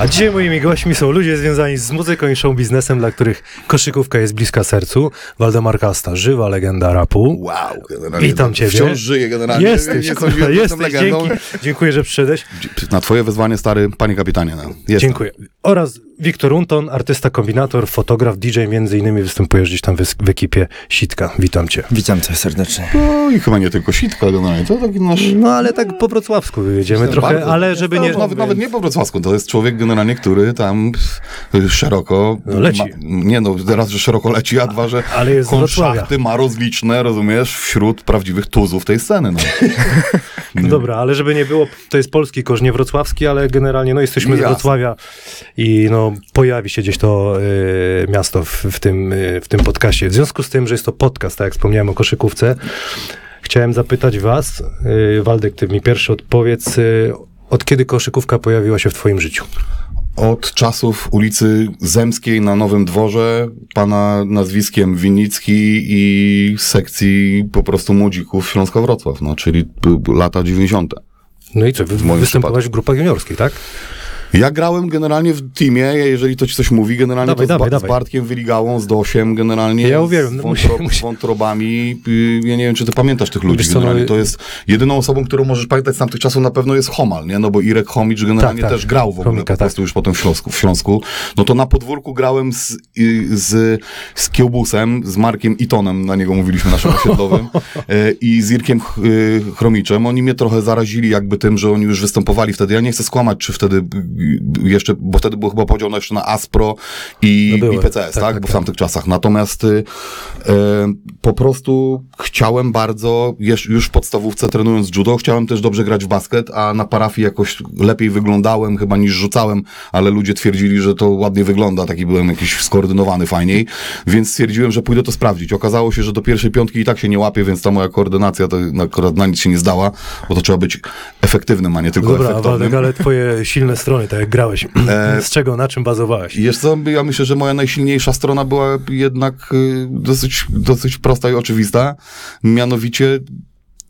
A dzisiaj moimi gośćmi są ludzie związani z muzyką i show biznesem, dla których koszykówka jest bliska sercu. Waldemar Kasta, żywa legenda rapu. Wow, generalnie. Witam ciebie. Wciąż żyję generalnie. Jesteś, Nie kurwa, jesteś. Dzięki, dziękuję, że przyszedłeś. Na twoje wezwanie, stary, panie kapitanie. No. Jestem. Dziękuję. Oraz Wiktor Unton, artysta, kombinator, fotograf, DJ, między innymi występujesz gdzieś tam w, w ekipie Sitka. Witam cię. Witam cię serdecznie. No i chyba nie tylko sitka generalnie. To taki nasz... No ale tak po wrocławsku jedziemy trochę, Bardzo. ale żeby No, nie... Nawet, nawet nie po wrocławsku, to jest człowiek generalnie, który tam y, szeroko... No, leci. nie no, raz, że szeroko leci, a dwa, że Ale jest z Wrocławia. konszachty ma rozliczne, rozumiesz, wśród prawdziwych tuzów tej sceny. No. No dobra, ale żeby nie było, to jest polski kosz, nie wrocławski, ale generalnie no jesteśmy z Jasne. Wrocławia i no pojawi się gdzieś to y, miasto w, w, tym, y, w tym podcaście. W związku z tym, że jest to podcast, tak jak wspomniałem o koszykówce, chciałem zapytać was, y, Waldek, ty mi pierwszy odpowiedz, y, od kiedy koszykówka pojawiła się w twoim życiu? Od czasów ulicy Zemskiej na Nowym Dworze, pana nazwiskiem Winicki i sekcji po prostu młodzików Śląska-Wrocław, no, czyli lata 90. No i co, wy, występowałeś w grupach juniorskich, tak? Ja grałem generalnie w teamie, jeżeli to ci coś mówi, generalnie Dawaj, to z, dawaj, Ba- z. Bartkiem Wyligałą, z Dosiem, generalnie Ja uwielbiam, z, no wątro, musi- z wątrobami. Y, Ja nie wiem, czy ty pamiętasz tych ludzi co, generalnie. no- To jest jedyną osobą, którą możesz pamiętać z tamtych czasów na pewno jest Homal, nie? No bo Irek Homicz generalnie Tak, tak. też grał w ogóle Chomika, po prostu już potem w Śląsku, w Śląsku. No to na podwórku grałem z, y, z, z Kiełbusem, z Markiem Itonem, na niego mówiliśmy naszym osiedlowym, y, i z Irkiem y, Chromiczem. Oni mnie trochę zarazili jakby tym, że oni już występowali wtedy. Ja nie chcę skłamać, czy wtedy jeszcze, bo wtedy był chyba podział na jeszcze na Aspro i, No i PCS, Tak, tak? tak, Bo w tak. tamtych czasach. Natomiast y, e, po prostu chciałem bardzo, już, już w podstawówce trenując judo, chciałem też dobrze grać w basket, a na parafii jakoś lepiej wyglądałem chyba niż rzucałem, ale ludzie twierdzili, że to ładnie wygląda, taki byłem jakiś skoordynowany fajniej, więc stwierdziłem, że pójdę to sprawdzić. Okazało się, że do pierwszej piątki i tak się nie łapie, więc ta moja koordynacja to akurat na nic się nie zdała, bo to trzeba być efektywnym, a nie tylko Dobra, efektownym. Waldek, ale twoje silne strony, tak jak grałeś, E, z czego, na czym bazowałeś? Wiesz co, ja myślę, że moja najsilniejsza strona była jednak y, dosyć, dosyć prosta i oczywista, mianowicie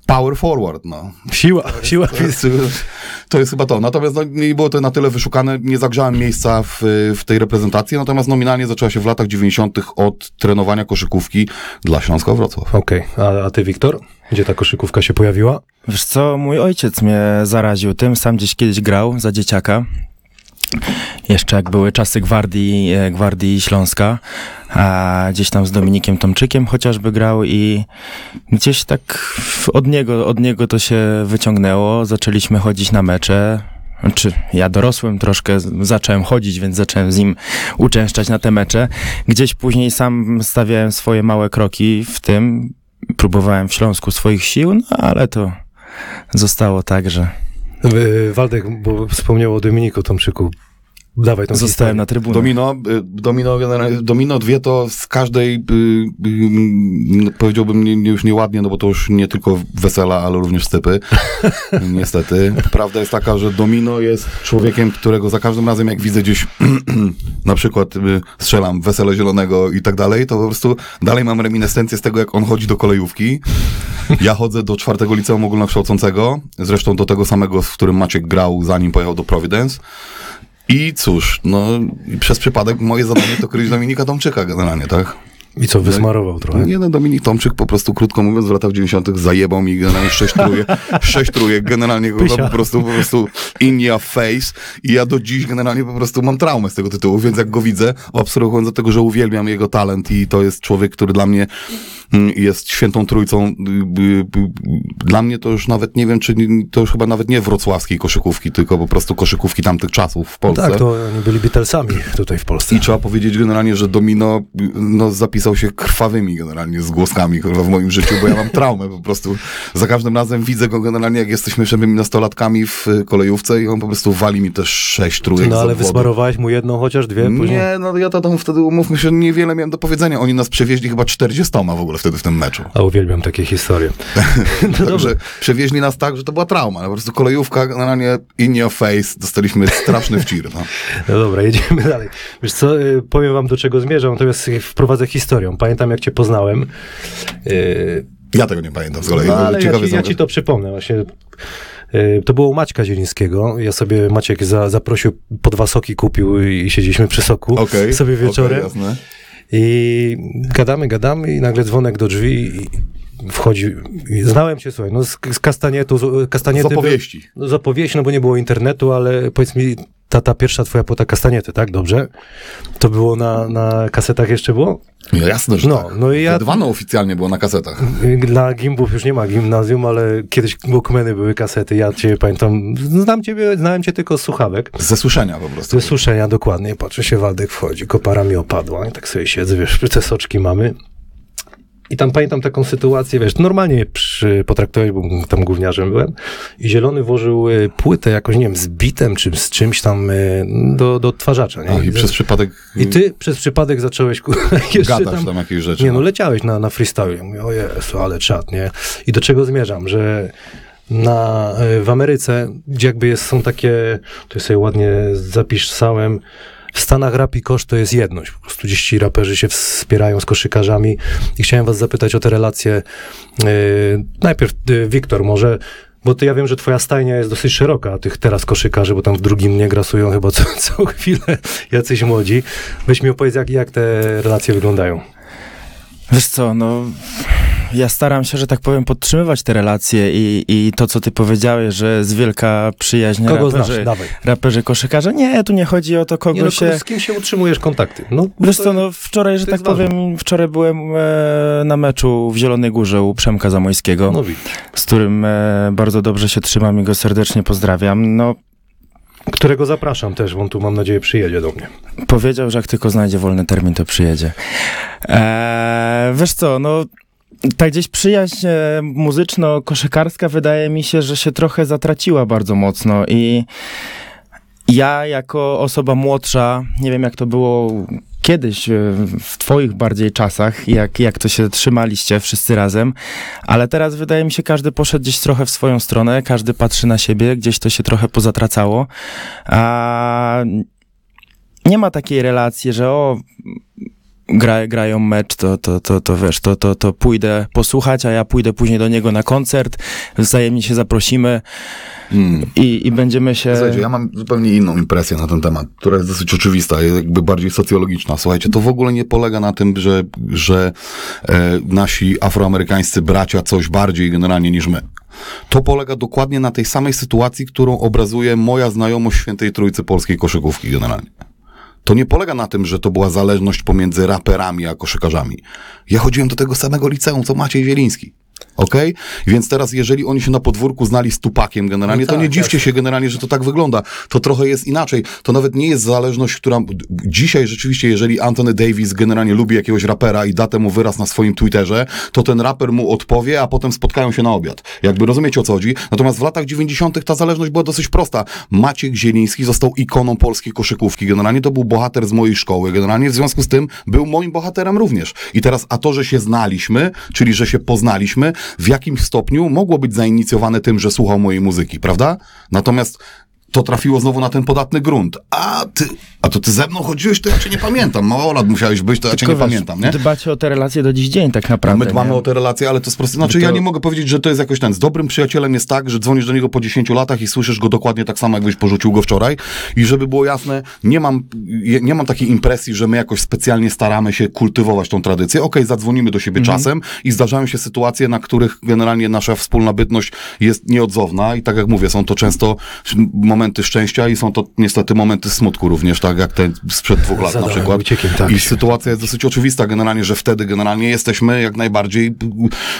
power forward, no. Siła, siła To jest, to jest chyba to. Natomiast no, nie było to na tyle wyszukane, nie zagrzałem miejsca w, w tej reprezentacji, natomiast nominalnie zaczęła się w latach 90. od trenowania koszykówki dla Śląska Wrocław. Okej, a, a ty, Wiktor? Gdzie ta koszykówka się pojawiła? Wiesz co, mój ojciec mnie zaraził tym, sam gdzieś kiedyś grał za dzieciaka. Jeszcze jak były czasy Gwardii, e, Gwardii Śląska, a gdzieś tam z Dominikiem Tomczykiem chociażby grał i gdzieś tak od niego, od niego to się wyciągnęło. Zaczęliśmy chodzić na mecze. Czy ja dorosłem troszkę, zacząłem chodzić, więc zacząłem z nim uczęszczać na te mecze. Gdzieś później sam stawiałem swoje małe kroki w tym. Próbowałem w Śląsku swoich sił, no ale to zostało tak, że Waldek, bo wspomniał o Dominiku Tomczyku. Dawaj tą zostałem na historię. trybunach. Domino, y, domino, domino dwie to z każdej, y, y, powiedziałbym nie, już nieładnie, no bo to już nie tylko wesela, ale również stypy. Niestety. Prawda jest taka, że Domino jest człowiekiem, którego za każdym razem jak widzę gdzieś na przykład strzelam wesele zielonego i tak dalej, to po prostu dalej mam reminiscencję z tego, jak on chodzi do kolejówki. Ja chodzę do czwartego liceum ogólnokształcącego, zresztą do tego samego, w którym Maciek grał, zanim pojechał do Providence. I cóż, no przez przypadek moje zadanie to kryć Dominika Tomczyka generalnie, tak? I co, wysmarował trochę? Nie no, Dominik Tomczyk po prostu, krótko mówiąc, w latach 90. zajebał mi generalnie sześć trójek, sześć trójek, generalnie go Pysia. po prostu, po prostu in your face i ja do dziś generalnie po prostu mam traumę z tego tytułu, więc jak go widzę, abstrahując od tego, że uwielbiam jego talent i to jest człowiek, który dla mnie mm, jest świętą trójcą, y, y, y, dla mnie to już nawet nie wiem, czy to już chyba nawet nie wrocławskiej koszykówki, tylko po prostu koszykówki tamtych czasów w Polsce. Tak, to oni byli Beatlesami tutaj w Polsce. I trzeba powiedzieć generalnie, że Domino no, zapisał się krwawymi generalnie zgłoskami kurwa, w moim życiu, bo ja mam traumę po prostu. Za każdym razem widzę go generalnie, jak jesteśmy jeszcze nastolatkami w kolejówce i on po prostu wali mi też sześć trójek No ale wysmarowałeś mu jedną, chociaż dwie później? Nie, no ja to tam wtedy, umówmy się, niewiele miałem do powiedzenia. Oni nas przewieźli chyba 40 w ogóle wtedy w tym meczu. A uwielbiam takie historie. No Także przewieźli nas tak, że to była trauma. Po prostu kolejówka, generalnie in your face, dostaliśmy straszny wcir. No. No dobra, jedziemy dalej. Wiesz co, y, powiem wam do czego zmierzam, natomiast wprowadzę historią. Pamiętam jak cię poznałem. Y, Ja tego nie pamiętam z kolei. No, ale ja ci, ja ci to przypomnę. Właśnie, y, to było u Maćka Zielińskiego. Ja sobie Maciek za, zaprosił, po dwa soki kupił i, siedzieliśmy przy soku Okej, sobie wieczorem. jasne. I gadamy, gadamy i nagle dzwonek do drzwi i wchodzi. Znałem cię, słuchaj, no z, z kastanietu, z, kastaniety Z opowieści. Był, no z opowieści, no bo nie było internetu, ale powiedz mi, ta, ta pierwsza twoja płyta kastaniety, tak? Dobrze? To było na, na kasetach jeszcze było? No jasne, że No, tak. no i ja- Wydawano oficjalnie było na kasetach. Dla gimbów już nie ma gimnazjum, ale kiedyś Walkmany były kasety. Ja cię pamiętam, znam ciebie, znałem cię tylko z słuchawek. Ze słyszenia po prostu. Ze słyszenia dokładnie. Patrzę się, Waldek wchodzi, kopara mi opadła i tak sobie siedzę, wiesz, te soczki mamy. I tam pamiętam taką sytuację, wiesz, normalnie przy, potraktowałeś, bo tam gówniarzem byłem i Zielony włożył y, płytę jakoś, nie wiem, z bitem czy z czymś tam y, do, do odtwarzacza, nie? A, I przez przypadek I ty przez przypadek zacząłeś ku- jeszcze gadasz tam tam jakieś rzeczy. nie, no leciałeś na, na freestyle. Ja mówię, o Jezu, ale czad, nie? I do czego zmierzam, że na, y, w Ameryce, gdzie jakby jest, są takie, to sobie ładnie zapisałem, w Stanach rap i kosz to jest jedność. Po prostu ci raperzy się wspierają z koszykarzami i chciałem was zapytać o te relacje. y, najpierw y, Wiktor, może bo to ja wiem, że twoja stajnia jest dosyć szeroka, tych teraz koszykarzy, bo tam w drugim nie grasują chyba co, co chwilę jacyś młodzi. Weź mi opowiedz, jak, jak te relacje wyglądają. Wiesz co, no ja staram się, że tak powiem, podtrzymywać te relacje i, i to, co ty powiedziałeś, że jest wielka przyjaźń Kogo znasz? raperzy, Dawaj. raperzy koszykarze. Nie, tu nie chodzi o to, kogo Nie, no, się... Z kim się utrzymujesz kontakty? No, Wiesz co, no wczoraj, że tak jest ważne. powiem, wczoraj byłem e, na meczu w Zielonej Górze u Przemka Zamojskiego, No z którym e, bardzo dobrze się trzymam i go serdecznie pozdrawiam. No, Którego zapraszam też, bo on tu mam nadzieję przyjedzie do mnie. powiedział, że jak tylko znajdzie wolny termin, to przyjedzie. E, wiesz co, no tak gdzieś przyjaźń e, muzyczno-koszykarska wydaje mi się, że się trochę zatraciła bardzo mocno i ja jako osoba młodsza, nie wiem jak to było kiedyś, e, w twoich bardziej czasach, jak, jak to się trzymaliście wszyscy razem, ale teraz wydaje mi się, każdy poszedł gdzieś trochę w swoją stronę, każdy patrzy na siebie, gdzieś to się trochę pozatracało, a nie ma takiej relacji, że o, gra, grają mecz, to, to, to, to wiesz, to, to, to pójdę posłuchać, a ja pójdę później do niego na koncert, wzajemnie się zaprosimy Mm. i, i będziemy się... Słuchajcie, ja mam zupełnie inną impresję na ten temat, która jest dosyć oczywista, jakby bardziej socjologiczna. Słuchajcie, to w ogóle nie polega na tym, że, że e, nasi afroamerykańscy bracia coś bardziej generalnie niż my. To polega dokładnie na tej samej sytuacji, którą obrazuje moja znajomość Świętej Trójcy polskiej koszykówki generalnie. To nie polega na tym, że to była zależność pomiędzy raperami a koszykarzami. Ja chodziłem do tego samego liceum, co Maciej Zieliński. Okej? Więc teraz, jeżeli oni się na podwórku znali z Tupakiem generalnie, No to nie tak, dziwcie się generalnie, że to tak wygląda. To trochę jest inaczej. To nawet nie jest zależność, która... Dzisiaj rzeczywiście, jeżeli Anthony Davis generalnie lubi jakiegoś rapera i da temu wyraz na swoim Twitterze, to ten raper mu odpowie, a potem spotkają się na obiad. Jakby rozumiecie o co chodzi? Natomiast w latach 90. ta zależność była dosyć prosta. Maciek Zieliński został ikoną polskiej koszykówki. Generalnie to był bohater z mojej szkoły. Generalnie w związku z tym był moim bohaterem również. I teraz, a to, że się znaliśmy, czyli że się poznaliśmy, w jakimś stopniu mogło być zainicjowane tym, że słuchał mojej muzyki, prawda? Natomiast to trafiło znowu na ten podatny grunt. A ty, a to ty ze mną chodziłeś, to ja cię nie pamiętam. Mało lat musiałeś być, to ja cię nie wiesz, pamiętam, nie? Dbacie o te relacje do dziś dzień tak My naprawdę. dbamy nie? o te relacje, ale to jest proste. Znaczy, To- ja nie mogę powiedzieć, że to jest jakoś ten. Z dobrym przyjacielem jest tak, że dzwonisz do niego po 10 latach i słyszysz go dokładnie tak samo, jakbyś porzucił go wczoraj. I żeby było jasne, nie mam, nie mam takiej impresji, że my jakoś specjalnie staramy się kultywować tą tradycję. Okej, zadzwonimy do siebie czasem i zdarzają się sytuacje, na których generalnie nasza wspólna bytność jest nieodzowna i tak jak mówię, są to często momenty szczęścia i są to niestety momenty smutku również, tak jak te sprzed dwóch lat na przykład. uciekiem, tak. I sytuacja jest dosyć oczywista generalnie, że wtedy generalnie jesteśmy jak najbardziej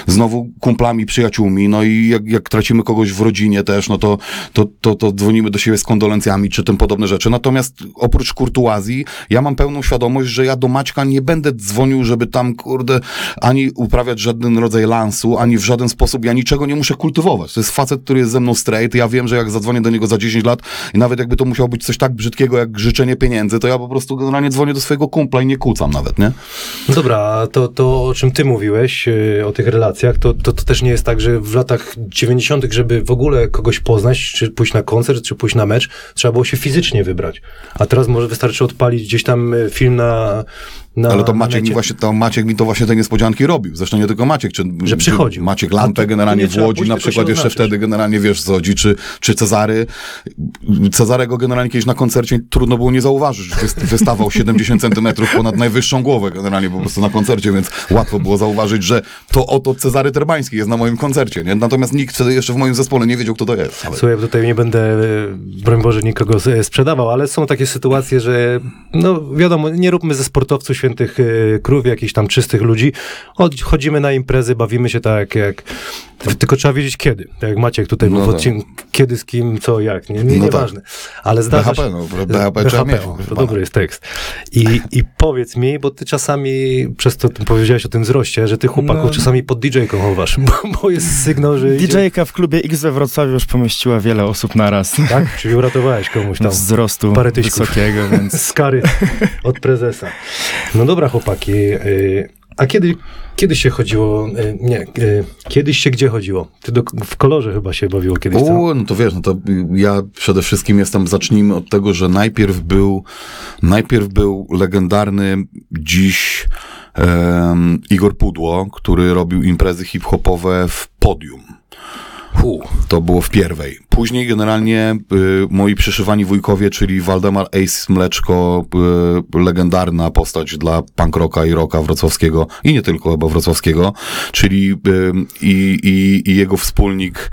znowu kumplami, przyjaciółmi, no i jak, jak tracimy kogoś w rodzinie też, no to, to, to, to dzwonimy do siebie z kondolencjami czy tym podobne rzeczy. Natomiast oprócz kurtuazji, ja mam pełną świadomość, że ja do Maćka nie będę dzwonił, żeby tam, kurde, ani uprawiać żaden rodzaj lansu, ani w żaden sposób, ja niczego nie muszę kultywować. To jest facet, który jest ze mną straight, ja wiem, że jak zadzwonię do niego za 10 lat i nawet jakby to musiało być coś tak brzydkiego jak życzenie pieniędzy, to ja po prostu generalnie dzwonię do swojego kumpla i nie kłócam nawet, nie? No dobra, to, to o czym ty mówiłeś, yy, o tych relacjach, to, to, to też nie jest tak, że w latach 90., żeby w ogóle kogoś poznać, czy pójść na koncert, czy pójść na mecz, trzeba było się fizycznie wybrać. A teraz może wystarczy odpalić gdzieś tam y, film na, na Ale to na Maciek mi właśnie, to Maciek mi to właśnie te niespodzianki robił. Zresztą nie tylko Maciek, czy, Że przychodził. Maciek Lampę generalnie w Łodzi na przykład jeszcze wtedy generalnie wiesz Zodzi, czy, czy Cezary. Cezarego generalnie kiedyś na koncercie trudno było nie zauważyć, że wys- wystawał 70 centymetrów ponad najwyższą głowę generalnie po prostu na koncercie, więc łatwo było zauważyć, że to oto Cezary Terbański jest na moim koncercie, nie? Natomiast nikt wtedy jeszcze w moim zespole nie wiedział, kto to jest. Ale... Słuchaj, tutaj nie będę, e, broń Boże, nikogo e, sprzedawał, ale są takie sytuacje, że no wiadomo, nie róbmy ze sportowców świętych e, krów, jakichś tam czystych ludzi. Chodzimy na imprezy, bawimy się tak jak... Tylko trzeba wiedzieć kiedy. Tak jak Maciek tutaj No w tak. odcinku, kiedy, z kim, co, jak. Nie, nie, No tak. nieważne. Ale zdarza BHP, się... no, BHP o, proszę to dobry jest tekst. I, I powiedz mi, bo ty czasami, przez to powiedziałeś o tym wzroście, że ty chłopaku No. czasami pod DJ-ką chowasz, bo, bo jest sygnał, że idzie, DJ-ka w klubie X we Wrocławiu już pomieściła wiele osób naraz. tak? Czyli uratowałeś komuś tam Wzrostu parę tyśków. wysokiego, więc... z kary od prezesa. No dobra, chłopaki. y, A kiedy, kiedy się chodziło? y, Nie, y, kiedyś się gdzie chodziło? Ty do, w kolorze chyba się bawiło kiedyś, co? O, no to wiesz, no to ja przede wszystkim jestem, zacznijmy od tego, że najpierw był, najpierw był legendarny dziś em, Igor Pudło, który robił imprezy hip-hopowe w podium. Hu. To było w pierwej. Później generalnie y, moi przyszywani wujkowie, czyli Waldemar Ace Mleczko, y, legendarna postać dla punk rocka i rocka wrocławskiego i nie tylko chyba wrocławskiego, czyli y, i, jego wspólnik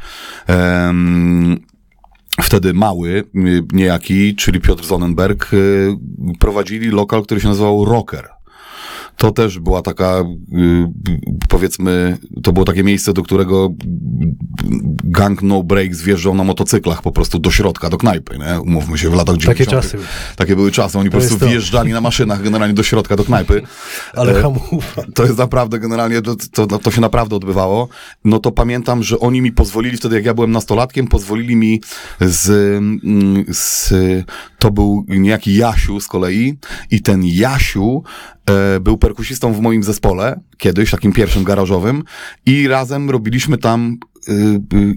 wtedy mały, y, niejaki, czyli Piotr Sonnenberg, y, prowadzili lokal, który się nazywał Rocker. To też była taka, y, powiedzmy, to było takie miejsce, do którego gang No Break zjeżdżał na motocyklach po prostu do środka, do knajpy, nie? Umówmy się, w latach 90. Takie czasy. Takie były czasy, oni po jest prostu to. wjeżdżali na maszynach generalnie do środka, do knajpy. Ale E, hamuwa. to jest naprawdę generalnie, to, to, to się naprawdę odbywało. No to pamiętam, że oni mi pozwolili wtedy, jak ja byłem nastolatkiem, pozwolili mi z, mm, z to był niejaki Jasiu z kolei i ten Jasiu e, był perkusistą w moim zespole, kiedyś, takim pierwszym garażowym i razem robiliśmy tam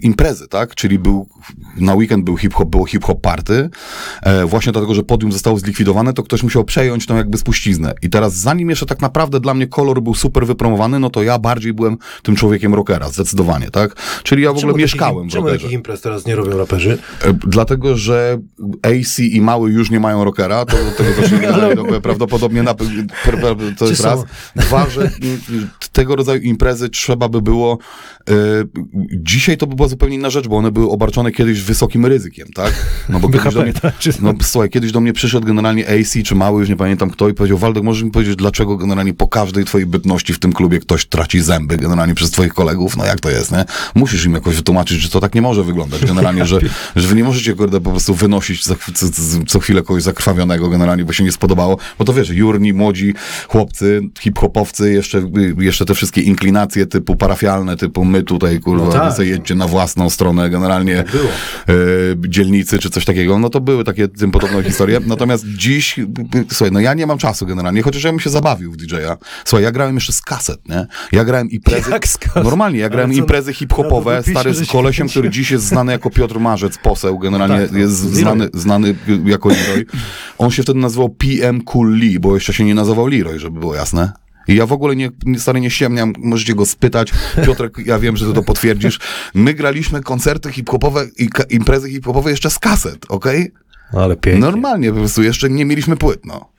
imprezy, tak? Czyli był, na weekend był hip-hop, było hip-hop party. E, właśnie dlatego, że podium zostało zlikwidowane, to ktoś musiał przejąć tą jakby spuściznę. I teraz, zanim jeszcze tak naprawdę dla mnie kolor był super wypromowany, no to ja bardziej byłem tym człowiekiem rockera, zdecydowanie, tak? Czyli ja w ogóle Czemu mieszkałem takich, w Czemu takich imprez teraz nie robią raperzy? E, Dlatego, że AC i Mały już nie mają rockera, to do tego zaczniemy prawdopodobnie na, to jest raz. Dwa, że tego rodzaju imprezy trzeba by było e, dzisiaj to by była zupełnie inna rzecz, bo one były obarczone kiedyś wysokim ryzykiem, tak? No bo kiedyś do mnie, tak? No słuchaj, kiedyś do mnie przyszedł generalnie AC czy Mały, już nie pamiętam kto i powiedział, Waldek, możesz mi powiedzieć, dlaczego generalnie po każdej twojej bytności w tym klubie ktoś traci zęby generalnie przez twoich kolegów? No jak to jest, nie? Musisz im jakoś wytłumaczyć, że to tak nie może wyglądać generalnie, że, że wy nie możecie, kurde, po prostu wynosić za, co, co- co chwilę kogoś zakrwawionego generalnie, bo się nie spodobało, bo to wiesz, jurni, młodzi chłopcy, hip-hopowcy, jeszcze, jeszcze te wszystkie inklinacje typu parafialne, typu my tutaj, kurwa, No tak. Sobie jedźcie na własną stronę generalnie było. e, dzielnicy czy coś takiego, no to były takie tym podobne historie. Natomiast dziś, słuchaj, no ja nie mam czasu generalnie, chociaż ja bym się zabawił w DJ-a. Słuchaj, ja grałem jeszcze z kaset, nie? Ja grałem imprezy... Jak? Normalnie, ja grałem imprezy hip-hopowe, wypisie, stary z kolesiem, który dziś jest znany jako Piotr Marzec, poseł, generalnie Tak, no, jest znany, znany jako Leroy. On się wtedy nazywał PM Cool Lee, bo jeszcze się nie nazywał Leroy, żeby było jasne. I ja w ogóle nie, nie stary nie ściemniam, możecie go spytać. Piotrek, ja wiem, że ty to potwierdzisz. My graliśmy koncerty hip-hopowe i imprezy hip-hopowe jeszcze z kaset, okej? Ale pięknie. Normalnie po prostu, jeszcze nie mieliśmy płyt, no.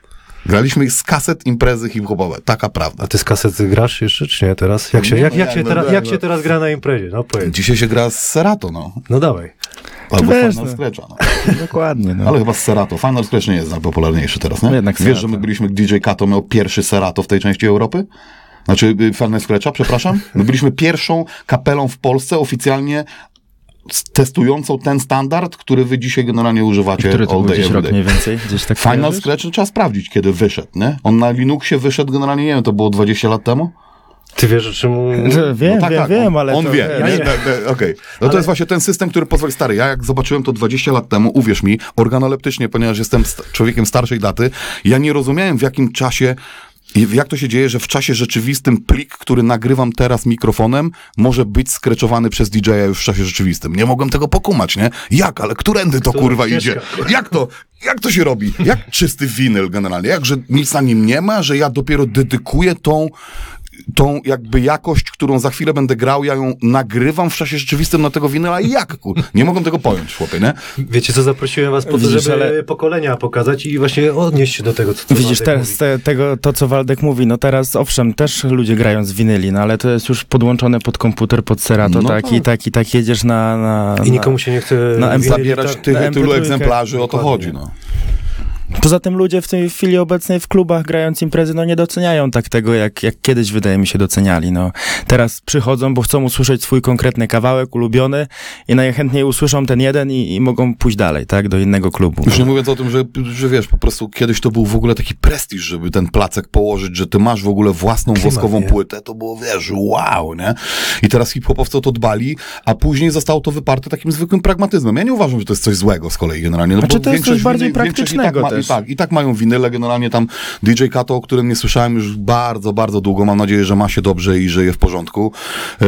Graliśmy z kaset imprezy hip-hopowe, taka prawda. A ty z kasety grasz jeszcze, czy nie teraz? Jak się, jak, no jak jak, się, teraz, jak się teraz gra na imprezie? No powiedz. Dzisiaj się gra z Serato, no. No dawaj. Albo Wiesz, Final no. Scratcha, no. Dokładnie, no. Ale chyba z Serato. Final Scratch nie jest najpopularniejszy teraz, nie? No jednak Wiesz, Serato. że my byliśmy, DJ Kato miał pierwszy Serato w tej części Europy? Znaczy y, Final Scratcha, przepraszam. My byliśmy pierwszą kapelą w Polsce oficjalnie testującą ten standard, który wy dzisiaj generalnie używacie Który to all day, gdzieś rok mniej więcej? Gdzieś tak Final kojarzysz? Scratch trzeba sprawdzić, kiedy wyszedł, nie? On na Linuxie wyszedł generalnie, nie wiem, to było 20 lat temu? Ty wiesz, o czym... Że Wiem, No tak, wiem, tak, wiem, on, ale on to, wie. wiesz, nie? Ne- Okej. No to jest właśnie ten system, który pozwoli, stary, ja jak zobaczyłem to 20 lat temu, uwierz mi, organoleptycznie, ponieważ jestem st- człowiekiem starszej daty, ja nie rozumiałem w jakim czasie I jak to się dzieje, że w czasie rzeczywistym plik, który nagrywam teraz mikrofonem, może być skreczowany przez DJ-a już w czasie rzeczywistym? Nie mogłem tego pokumać, nie? Jak? Ale którędy to Która kurwa idzie? Jak to? Jak to się robi? Jak czysty winyl generalnie? Jak, że nic na nim nie ma, że ja dopiero dedykuję tą tą jakby jakość, którą za chwilę będę grał, ja ją nagrywam w czasie rzeczywistym na tego winyla. Jak, kur? Nie mogłem tego pojąć, chłopie, nie? Wiecie co, zaprosiłem was po to, żeby ale- pokolenia pokazać i właśnie odnieść się do tego, co, co Widzisz, teraz te, tego, to co Waldek mówi, no teraz owszem, też ludzie grają z winyli, no ale to jest już podłączone pod komputer, pod Serato, No tak, tak. i tak, i tak jedziesz na... na I nikomu się nie chce na Zabierać tak- tylu MP3 egzemplarzy, o to chodzi, no. Poza tym ludzie w tej chwili obecnej w klubach grając imprezy, no nie doceniają tak tego, jak, jak kiedyś wydaje mi się doceniali, no. Teraz przychodzą, bo chcą usłyszeć swój konkretny kawałek, ulubiony i najchętniej usłyszą ten jeden i, i mogą pójść dalej, tak, do innego klubu. Już nie mówiąc o tym, że, że wiesz, po prostu kiedyś to był w ogóle taki prestiż, żeby ten placek położyć, że ty masz w ogóle własną Klimat, woskową nie? płytę, to było, wiesz, wow, nie? I teraz hip-hopowcy o to dbali, a później zostało to wyparte takim zwykłym pragmatyzmem. Ja nie uważam, że to jest coś złego z kolei generalnie. No Znaczy, bo to jest coś bardziej i tak, praktycznego ma, i, tak, I tak mają winyle, generalnie tam DJ Kato, o którym nie słyszałem już bardzo, bardzo długo, mam nadzieję, że ma się dobrze i żyje w porządku. E,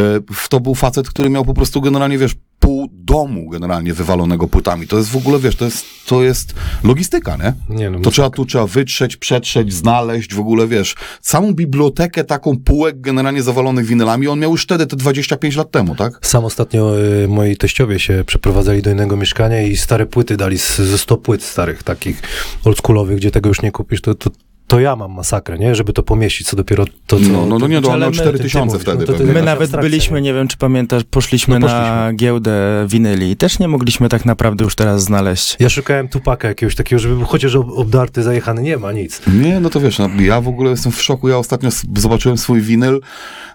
to był facet, który miał po prostu generalnie, wiesz, pół domu generalnie wywalonego płytami. To jest w ogóle, wiesz, to jest, to jest logistyka, nie? Nie no, To trzeba tu trzeba wytrzeć, przetrzeć, znaleźć, w ogóle wiesz, całą bibliotekę taką półek generalnie zawalonych winylami, on miał już wtedy te 25 lat temu, tak? Sam ostatnio y, moi teściowie się przeprowadzali do innego mieszkania i stare płyty dali z, ze 100 płyt starych, takich oldschoolowych, gdzie tego już nie kupisz, to, to, to ja mam masakrę, nie? Żeby to pomieścić, co dopiero to, co... No, no, no nie, no, on ale miał my- 4000 ty wtedy no to. My nawet byliśmy, nie? wiem czy pamiętasz, poszliśmy, No, na poszliśmy. giełdę winyli i też nie mogliśmy tak naprawdę już teraz znaleźć. Ja szukałem tupaka jakiegoś takiego, żeby był chociaż ob- obdarty, zajechany, nie ma nic. Nie, no to wiesz, no, ja w ogóle jestem w szoku. Ja ostatnio zobaczyłem swój winyl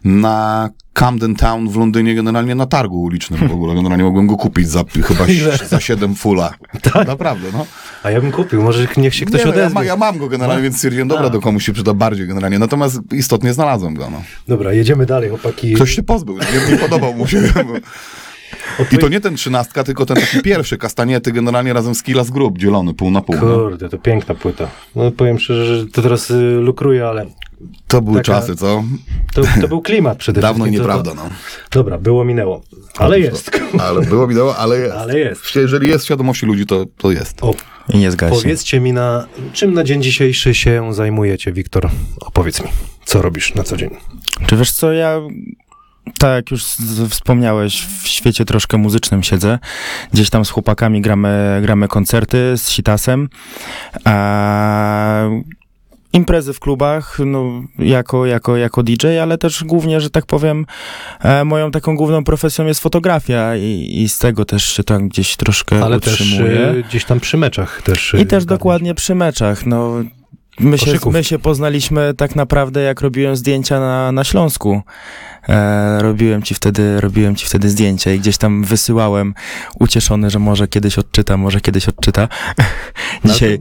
na Camden Town w Londynie, generalnie na targu ulicznym w ogóle. Generalnie mogłem go kupić za chyba za 7 fula. Tak? Naprawdę, no. A ja bym kupił, może niech się ktoś nie, no, ja, odezwie. ma, ja mam go generalnie, więc stwierdziłem, dobra, A. do komuś się przyda bardziej generalnie. Natomiast istotnie znalazłem go, no. Dobra, jedziemy dalej, chłopaki. Ktoś się pozbył, nie, nie podobał mu się. I to nie ten trzynastka, tylko ten taki pierwszy, kastaniety generalnie razem z Kilas Group, dzielony pół na pół. No. Kurde, to piękna płyta. No powiem szczerze, że to teraz y, lukruję, ale To były Taka- czasy, co? to, to był klimat przede Dawno i wszystkim. to- nieprawda, no. Dobra, było, minęło. Ale jest. Ale było wideo, ale jest. Ale jest. Jeżeli jest w świadomości ludzi, to, to jest. O, I nie zgaśnie. powiedzcie mi, na czym na dzień dzisiejszy się zajmujecie, Wiktor? Opowiedz mi, co robisz na co dzień? Czy wiesz co, ja tak jak już wspomniałeś, w świecie troszkę muzycznym siedzę. Gdzieś tam z chłopakami gramy, gramy koncerty z Sitasem. A imprezy w klubach, no, jako, jako, jako DJ, ale też głównie, że tak powiem, e, moją taką główną profesją jest fotografia i, i z tego też się tam gdzieś troszkę Ale też utrzymuję. y, gdzieś tam przy meczach też. y, I też dokładnie przy meczach. No, my, się, my się poznaliśmy tak naprawdę, jak robiłem zdjęcia na, na Śląsku. E, robiłem, ci wtedy, robiłem ci wtedy zdjęcia i gdzieś tam wysyłałem ucieszony, że może kiedyś odczyta, może kiedyś odczyta. Dzisiaj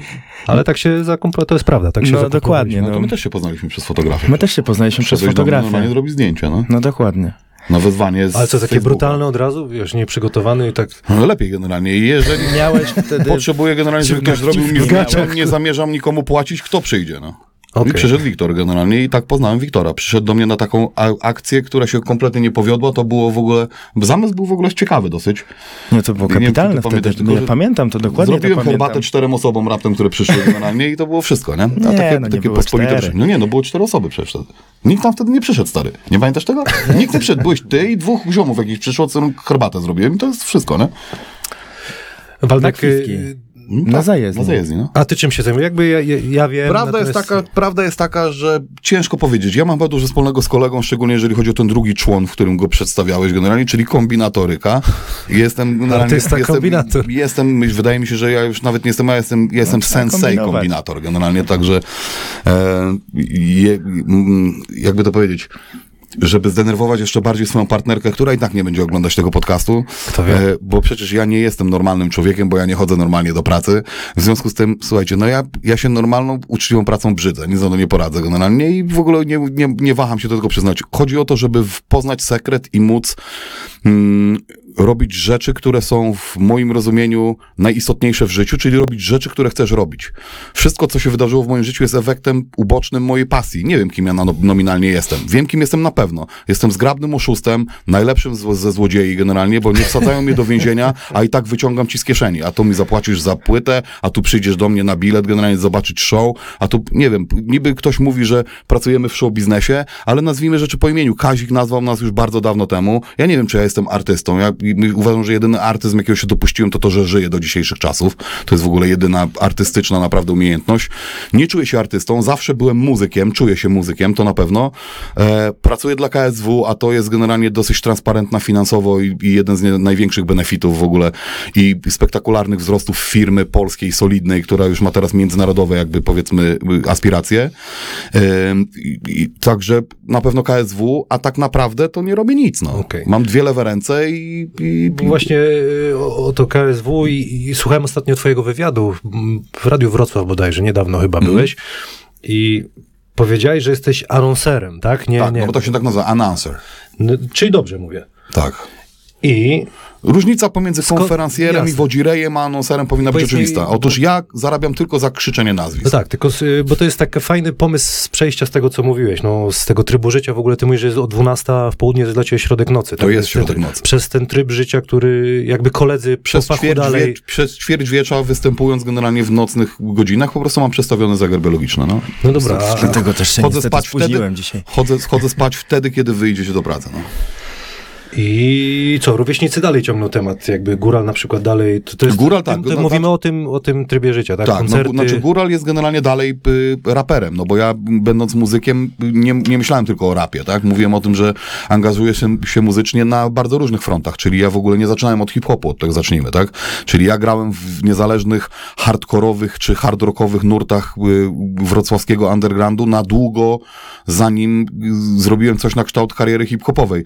Ale tak się zakumpla, to jest prawda, tak się No, dokładnie, No to no. my też się poznaliśmy przez fotografię. my też się poznaliśmy przez do mnie Normalnie fotografię. zrobić zdjęcia, no. No dokładnie. Na wezwanie z Ale co, takie Facebooka. brutalne od razu? Wiesz, nieprzygotowany i tak... No lepiej generalnie. Jeżeli Miałeś wtedy... potrzebuję generalnie, żeby w ktoś zrobił w mi zdjęcia, nie zamierzam nikomu płacić, kto przyjdzie, no. Okej. I przyszedł Wiktor generalnie i tak poznałem Wiktora. Przyszedł do mnie na taką akcję, która się kompletnie nie powiodła. To było w ogóle, zamysł był w ogóle ciekawy dosyć. Nie, to było wiem, kapitalne ty wtedy. pamiętasz, tylko, ja pamiętam to dokładnie. Zrobiłem to pamiętam. herbatę czterem osobom raptem, które przyszły generalnie i to było wszystko, nie? A Nie, takie, no nie takie było pospolite. No nie, no było cztery osoby przecież wtedy. Nikt tam wtedy nie przyszedł, stary. Nie pamiętasz tego? Nikt nie przyszedł. Byłeś ty i dwóch ziomów jakichś przyszło, co herbatę zrobiłem i to jest wszystko, nie? Waldek, kwiatki. No Na zajezdni. Na zajezdni, no. a ty czym się zajmujesz? Jakby ja, ja, ja wiem... Prawda jest, natomiast- taka, prawda jest taka, że ciężko powiedzieć. Ja mam bardzo dużo wspólnego z kolegą, szczególnie jeżeli chodzi o ten drugi człon, w którym go przedstawiałeś generalnie, czyli kombinatoryka. Jestem generalnie... Artysta jestem, kombinator. Jestem, wydaje mi się, że ja już nawet nie jestem, ja jestem, ja jestem trzeba sensei kombinator generalnie, także e, je, mm, jakby to powiedzieć... żeby zdenerwować jeszcze bardziej swoją partnerkę, która i tak nie będzie oglądać tego podcastu. Kto wie? E, bo przecież ja nie jestem normalnym człowiekiem, bo ja nie chodzę normalnie do pracy. W związku z tym, słuchajcie, no ja, ja się normalną, uczciwą pracą brzydzę, nic za to nie poradzę generalnie i w ogóle nie, nie, nie waham się do tego przyznać. Chodzi o to, żeby poznać sekret i móc mm, robić rzeczy, które są w moim rozumieniu najistotniejsze w życiu, czyli robić rzeczy, które chcesz robić. Wszystko, co się wydarzyło w moim życiu jest efektem ubocznym mojej pasji. Nie wiem, kim ja no- nominalnie jestem. Wiem, kim jestem na pewno. Jestem zgrabnym oszustem, najlepszym z, ze złodziei generalnie, bo nie wsadzają mnie do więzienia, a i tak wyciągam ci z kieszeni. A tu mi zapłacisz za płytę, a tu przyjdziesz do mnie na bilet generalnie zobaczyć show, a tu, nie wiem, niby ktoś mówi, że pracujemy w show biznesie, ale nazwijmy rzeczy po imieniu. Kazik nazwał nas już bardzo dawno temu. Ja nie wiem, czy ja jestem artystą. Ja uważam, że jedyny artyzm, jakiego się dopuściłem, to to, że żyję do dzisiejszych czasów. To jest w ogóle jedyna artystyczna naprawdę umiejętność. Nie czuję się artystą, zawsze byłem muzykiem, czuję się muzykiem, to na pewno. E, pracuję dla KSW, a to jest generalnie dosyć transparentna finansowo i, i jeden z nie, największych benefitów w ogóle i spektakularnych wzrostów firmy polskiej, solidnej, która już ma teraz międzynarodowe jakby powiedzmy y, aspiracje. I, także na pewno KSW, a tak naprawdę to nie robię nic. No. Okej. Mam dwie lewe ręce i, i, Bo Właśnie y, o, o to KSW i, słuchałem ostatnio twojego wywiadu w Radiu Wrocław bodajże, niedawno chyba Mhm. byłeś i powiedziałeś, że jesteś anonserem, tak? Nie, tak, nie. no bo to się tak nazywa, announcer. N- Czyli dobrze mówię. Tak. I Różnica pomiędzy Sko- konferencjerem i jasne. wodzirejem a anonserem powinna być oczywista. Otóż ja zarabiam tylko za krzyczenie nazwisk. No tak, tylko, bo to jest taki fajny pomysł z przejścia z tego, co mówiłeś, no z tego trybu życia, w ogóle ty mówisz, że jest o 12 w południe jest dla ciebie środek nocy. tak? To jest Ten- środek nocy. Przez ten tryb życia, który jakby koledzy Przez ćwierć, dalej... wie, przez ćwierć wiecza występując generalnie w nocnych godzinach, po prostu mam przestawiony zegar biologiczny. No. No dobra, Dlatego też się Chodzę spać wtedy, dzisiaj. chodzę, chodzę spać wtedy, kiedy wyjdziecie do pracy. No. I co, rówieśnicy dalej ciągną temat, jakby Góral na przykład dalej, to, to jest... Góral tak, to no, mówimy znaczy- o tym, o tym trybie życia, tak? Tak, no, Koncerty... znaczy Góral jest generalnie dalej y, raperem, no bo ja będąc muzykiem nie, nie myślałem tylko o rapie, tak? Mówiłem o tym, że angażuję się, się muzycznie na bardzo różnych frontach, czyli ja w ogóle nie zaczynałem od hip-hopu, od tego zacznijmy, tak? Czyli ja grałem w niezależnych hardkorowych czy hard rockowych nurtach y, wrocławskiego undergroundu na długo, zanim y, zrobiłem coś na kształt kariery hip-hopowej.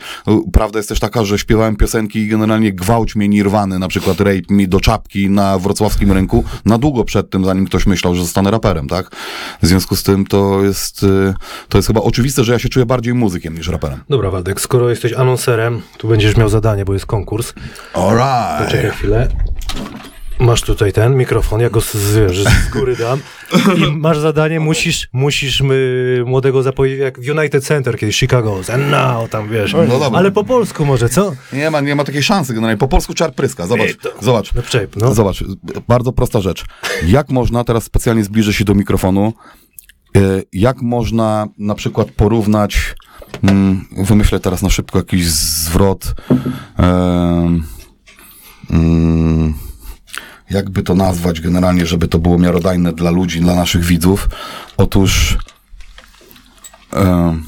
Prawda jest też taka, że śpiewałem piosenki i generalnie gwałć mnie Nirwany, na przykład rape mi do czapki na wrocławskim rynku, na długo przed tym, zanim ktoś myślał, że zostanę raperem, tak? W związku z tym to jest, y, to jest chyba oczywiste, że ja się czuję bardziej muzykiem niż raperem. Dobra, Waldek, skoro jesteś anonserem, tu będziesz miał zadanie, bo jest konkurs. Alright. Czekaj chwilę. Masz tutaj ten mikrofon, ja go z, z, z góry dam. I masz zadanie, musisz, musisz my, młodego zapowiedzieć jak w United Center, kiedyś Chicago, and now, tam wiesz. No dobra. Ale po polsku może, co? Nie ma, nie ma takiej szansy generalnie. Po polsku czar pryska. Zobacz, to- zobacz. No przejp, no. Zobacz, bardzo prosta rzecz. Jak można, teraz specjalnie zbliżę się do mikrofonu, e, jak można na przykład porównać, mm, wymyślę teraz na szybko jakiś zwrot, em, mm, jakby to nazwać generalnie, żeby to było miarodajne dla ludzi, dla naszych widzów. Otóż em,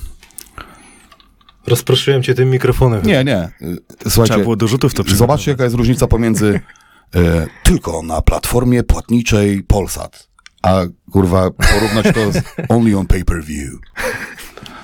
Rozproszyłem cię tym mikrofonem. nie, nie. Słuchajcie, Trzeba było do rzutów to Zobaczcie, jaka jest różnica pomiędzy e, tylko na platformie płatniczej Polsat, a kurwa porównać to z only on pay-per-view.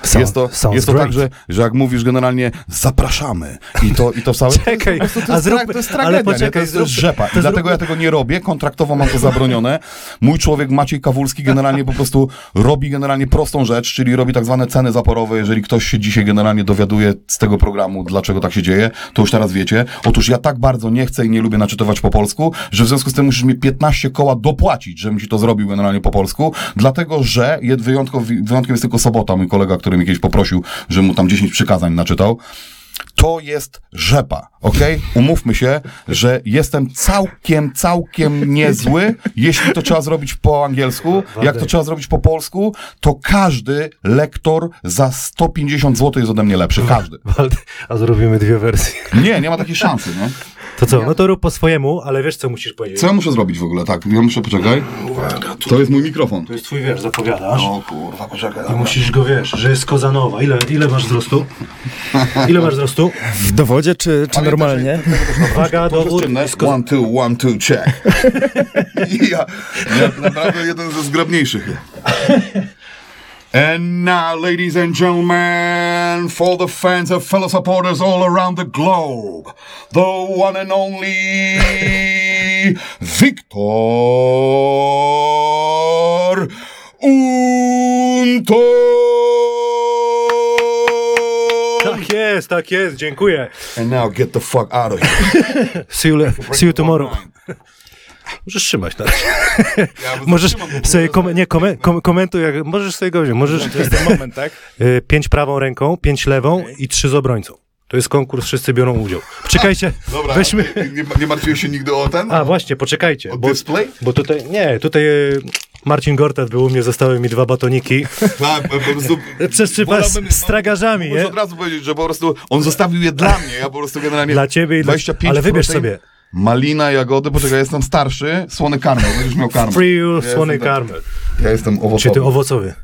Sound- jest to, jest to great. tak, że, że jak mówisz generalnie zapraszamy i to, i to wcale... Czekaj, to, jest, to, a jest, zrób- tra- to jest ale tragedia, nie? poczekaj, to jest, to jest zrób- rzepa. to I dlatego zrób- ja tego nie robię, kontraktowo mam to zabronione. Mój człowiek Maciej Kawulski generalnie po prostu robi generalnie prostą rzecz, czyli robi tak zwane ceny zaporowe. Jeżeli ktoś się dzisiaj generalnie dowiaduje z tego programu, dlaczego tak się dzieje, to już teraz wiecie. Otóż ja tak bardzo nie chcę i nie lubię naczytywać po polsku, że w związku z tym musisz mi 15 koła dopłacić, żebym ci to zrobił generalnie po polsku, dlatego że wyjątkiem jest tylko sobota, mój kolega, który mnie kiedyś poprosił, że mu tam 10 przykazań naczytał. To jest rzepa, okej? Umówmy się, że jestem całkiem, całkiem niezły, jeśli to trzeba zrobić po angielsku. Jak to trzeba zrobić po polsku, to każdy lektor za 150 zł jest ode mnie lepszy. Każdy. A zrobimy dwie wersje. Nie, nie ma takiej szansy, nie? To co, no to rób po swojemu, ale wiesz co musisz powiedzieć. Co ja muszę zrobić w ogóle? Tak, ja muszę, poczekaj. To jest mój mikrofon. To jest twój wiersz, zapowiadasz. O kurwa, poczekaj. I dobra. musisz go, wiesz, że jest kozanowa. Ile, ile masz wzrostu? Ile masz wzrostu? W dowodzie czy, czy normalnie? Uwaga, To jest dowód. One, two, one, two, check. I ja, ja naprawdę jeden ze zgrabniejszych. And now, ladies and gentlemen, for the fans and fellow supporters all around the globe, the one and only Victor Unto. Tak jest, tak jest, dziękuję. And now get the fuck out of here. See you, see you tomorrow. Możesz trzymać na razie. Możesz sobie, kom- nie, kom- kom- komentuj, jak, możesz sobie go wziąć. Możesz To jest ten moment, tak? y, pięć prawą ręką, pięć lewą i trzy z obrońcą. To jest konkurs, wszyscy biorą udział. Poczekajcie, Dobra, weźmy... nie, nie martwiłeś się nigdy o ten? A, właśnie, poczekajcie. o Bo, display? bo tutaj, nie, tutaj y, Marcin Gortat był u mnie, zostały mi dwa batoniki. Tak, po prostu... Przez z tragarzami, Muszę nie? od razu powiedzieć, że po prostu on zostawił je dla mnie, ja po prostu generalnie... Dla ciebie i dla... 25 Ale wybierz protein, sobie. Malina, jagody, poczekaj, jestem starszy, słony karmel, będziesz miał karmel. Free you, Ja słony karmel. Ja jestem Czy ty owocowy. owocowy?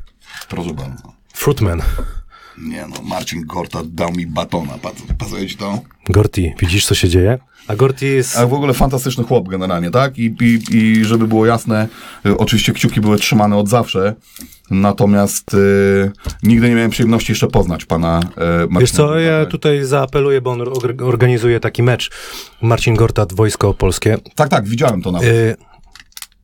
Proszę bardzo. Fruitman. Nie no, Marcin Gorta dał mi batona, Pas- pasuje ci to? Gorti, widzisz co się dzieje? A Gorti jest... A w ogóle fantastyczny chłop generalnie, tak? I, i, i żeby było jasne, y, oczywiście kciuki były trzymane od zawsze, natomiast y, nigdy nie miałem przyjemności jeszcze poznać pana y, Marcina Wiesz co, ja tutaj zaapeluję, bo on or- organizuje taki mecz. Marcin Gortat, Wojsko Polskie. Tak, tak, widziałem to nawet. Y,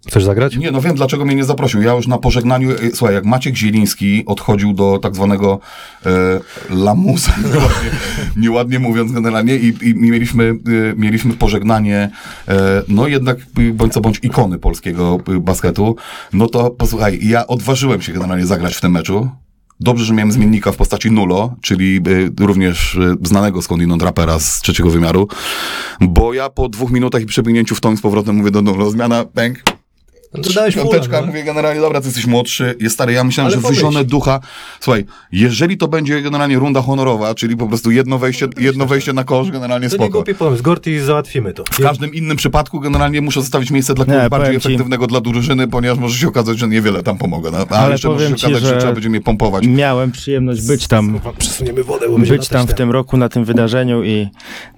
chcesz zagrać? Nie, no wiem, dlaczego mnie nie zaprosił. Ja już na pożegnaniu, e, słuchaj, jak Maciek Zieliński odchodził do tak zwanego e, lamusa, nieładnie, nieładnie mówiąc generalnie, i, i mieliśmy, e, mieliśmy pożegnanie, e, no jednak e, bądź co bądź ikony polskiego basketu, no to posłuchaj, ja odważyłem się generalnie zagrać w tym meczu. Dobrze, że miałem zmiennika w postaci Nulo, czyli również znanego skądinąd rapera z trzeciego wymiaru, bo ja po dwóch minutach i przebiegnięciu w tą z powrotem mówię do Nulo, zmiana, pęk, Dodałeś Piąteczka, no. mówię generalnie, dobra, ty jesteś młodszy, jest stary, ja myślałem, Ale że pomyśl. wyzione ducha, słuchaj, jeżeli to będzie generalnie runda honorowa, czyli po prostu jedno wejście, jedno wejście na kosz, generalnie To nie spoko. głupi pomysł. Gorti załatwimy to. W każdym innym przypadku generalnie muszę zostawić miejsce dla Nie, kogoś bardziej powiem ci- efektywnego dla drużyny, ponieważ może się okazać, że niewiele tam pomogę. No. Ale, Ale jeszcze może się powiem ci, okazać, że... że- trzeba będzie mnie pompować. Miałem przyjemność być tam, Przesuniemy wodę, bo być tam w tym roku na tym wydarzeniu i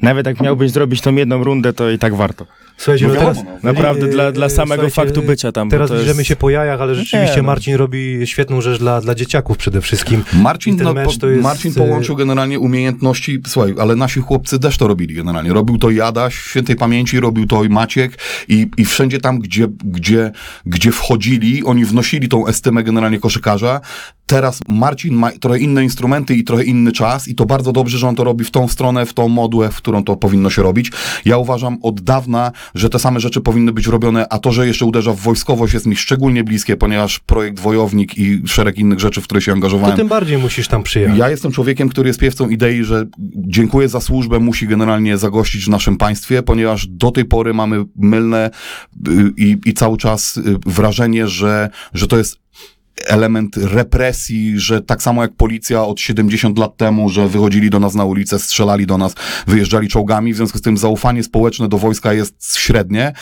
nawet jak miałbyś zrobić tą jedną rundę, to i tak warto. Słuchajcie, No no wiadomo, teraz... no. Naprawdę, dla- dla yy, samego faktu bycia tam, Teraz to jest- bierzemy się po jajach, ale rzeczywiście Nie, no. Marcin robi świetną rzecz dla, dla dzieciaków przede wszystkim. Marcin, no, mecz po, to jest, Marcin y, połączył generalnie umiejętności, słuchaj, ale nasi chłopcy też to robili generalnie. Robił to Jada, świętej pamięci, robił to i Maciek i, i wszędzie tam, gdzie, gdzie, gdzie wchodzili, oni wnosili tą estymę generalnie koszykarza. Teraz Marcin ma trochę inne instrumenty i trochę inny czas i to bardzo dobrze, że on to robi w tą stronę, w tą modłę, w którą to powinno się robić. Ja uważam od dawna, że te same rzeczy powinny być robione, a to, że jeszcze uderza w wojskowość jest mi szczególnie bliskie, ponieważ projekt Wojownik i szereg innych rzeczy, w które się To angażowałem. tym bardziej musisz tam przyjechać. Ja jestem człowiekiem, który jest piewcą idei, że dziękuję za służbę, musi generalnie zagościć w naszym państwie, ponieważ do tej pory mamy mylne y, i, i cały czas y, wrażenie, że, że to jest element represji, że tak samo jak policja od 70 lat temu, że wychodzili do nas na ulicę, strzelali do nas, wyjeżdżali czołgami, w związku z tym zaufanie społeczne do wojska jest średnie.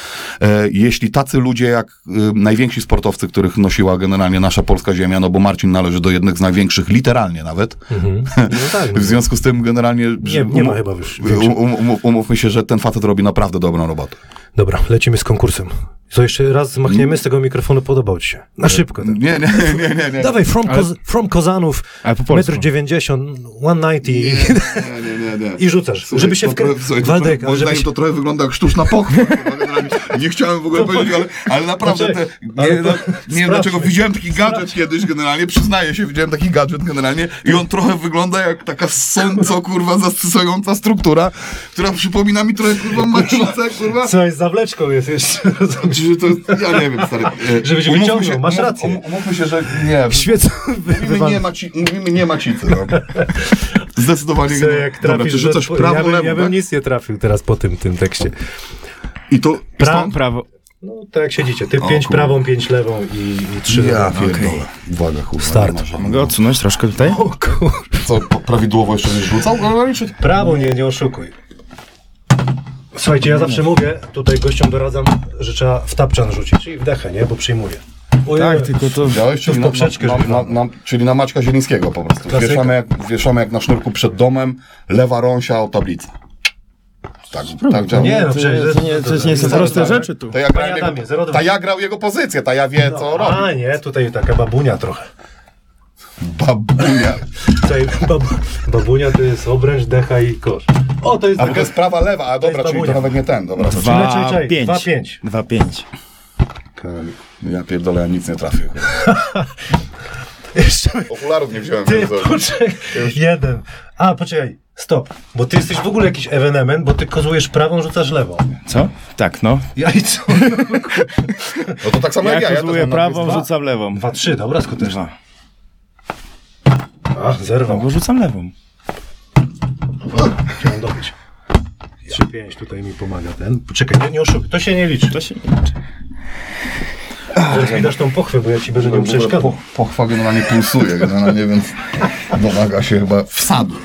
E, Jeśli tacy ludzie jak y, najwięksi sportowcy, których nosiła generalnie nasza polska ziemia, no bo Marcin należy do jednych z największych, literalnie nawet, Mhm. No tak. w związku z tym generalnie... Nie, nie ma chyba już um, um, umówmy się, że ten facet robi naprawdę dobrą robotę. Dobra, lecimy z konkursem. Co jeszcze raz zmachniemy z tego mikrofonu, podobał ci się. Na szybko. Tak. Nie, nie, nie, nie, nie. Dawaj, from, Koz, from Kozanów, Ale po polsku. 1,90 m, 190 Nie, nie, nie, nie. i rzucasz, Słuchaj, żeby się to wkrę... trochę- słuchaj, to Waldek, trochę- ale moim żeby zdaniem się... to trochę wygląda jak sztuczna pochwa. nie chciałem w ogóle powiedzieć, ale, ale naprawdę, te, Poczekaj, nie, ale no, to nie wiem dlaczego, widziałem taki gadżet kiedyś generalnie, przyznaję się, widziałem taki gadżet generalnie i on trochę wygląda jak taka sąco, kurwa, zastosująca struktura, która przypomina mi trochę, kurwa, macicę, kurwa. Coś z zawleczką jest jeszcze. To, ja nie wiem, stary. Żeby się umówmy wyciągnął, masz rację. um- Umówmy się, że nie, Świecą. mówimy nie, maci, mówimy nie macicy, no. Zdecydowanie nie. jak Dobra, trafisz, czy rzucasz że- prawo, ja bym, lewo, ja bym tak? nic nie trafił teraz po tym, tym tekście. I to... Pra- Prawo. No tak jak siedzicie, ty O, pięć kurwa. prawą, pięć lewą i, i trzy Ja pierdolę. Uwaga, kurwa. Start. nie Mogę odsunąć troszkę tutaj? O kur... Co, po- prawidłowo jeszcze żeś rzucał? No. Prawo nie, nie oszukuj. Słuchajcie, ja zawsze mówię, tutaj gościom doradzam, że trzeba w tapczan rzucić, czyli w dechę, nie? Bo przyjmuję. Tak, tylko to... Widziałeś? To Czyli na, poprzeczkę na, na, na, czyli na Maćka Zielińskiego po prostu. Klasyka. Wieszamy jak, wieszamy jak na sznurku przed domem, lewa rąsia o tablicę. Tak, tak działa. Nie, no To, przecież... to, nie, to nie są proste rzeczy tu. To ja Panie grałem Adamie, jego, dwa. ta ja grał jego pozycję, ta ja wie co robi. A nie, tutaj taka babunia trochę. Babunia. Tutaj bab, babunia to jest obręcz, decha i kosz. O, to jest A bo to taka... jest prawa, lewa, a dobra, czyli to babunia. nawet nie ten, dobra. to- Czekaj, Dwa, czekaj, pięć. dwa, pięć. Dwa, pięć. Ja pierdolę, ja nic nie trafię. Jeszcze... Okularów nie wziąłem. Ty, poczekaj, jeden. A, poczekaj, stop. Bo ty jesteś w ogóle jakiś ewenement, bo ty kozujesz prawą, rzucasz lewą. Co? Tak, no. Ja i co? No to tak samo Ja jak ja. ja też mam prawą, rzucam lewą. Dwa, trzy, dobra, skutecznie. Dwa. A, zerwał. Bo rzucam lewą. Chciałem dobyć. Trzy, pięć, tutaj mi pomaga ten. Poczekaj, nie, nie oszukuj, to się nie liczy. To się nie liczy. Zaraz mi dasz tą pochwę, bo ja ci będę nią przeszkadzał. Po, pochwa generalnie pulsuje, generalnie, więc domaga się chyba wsadu.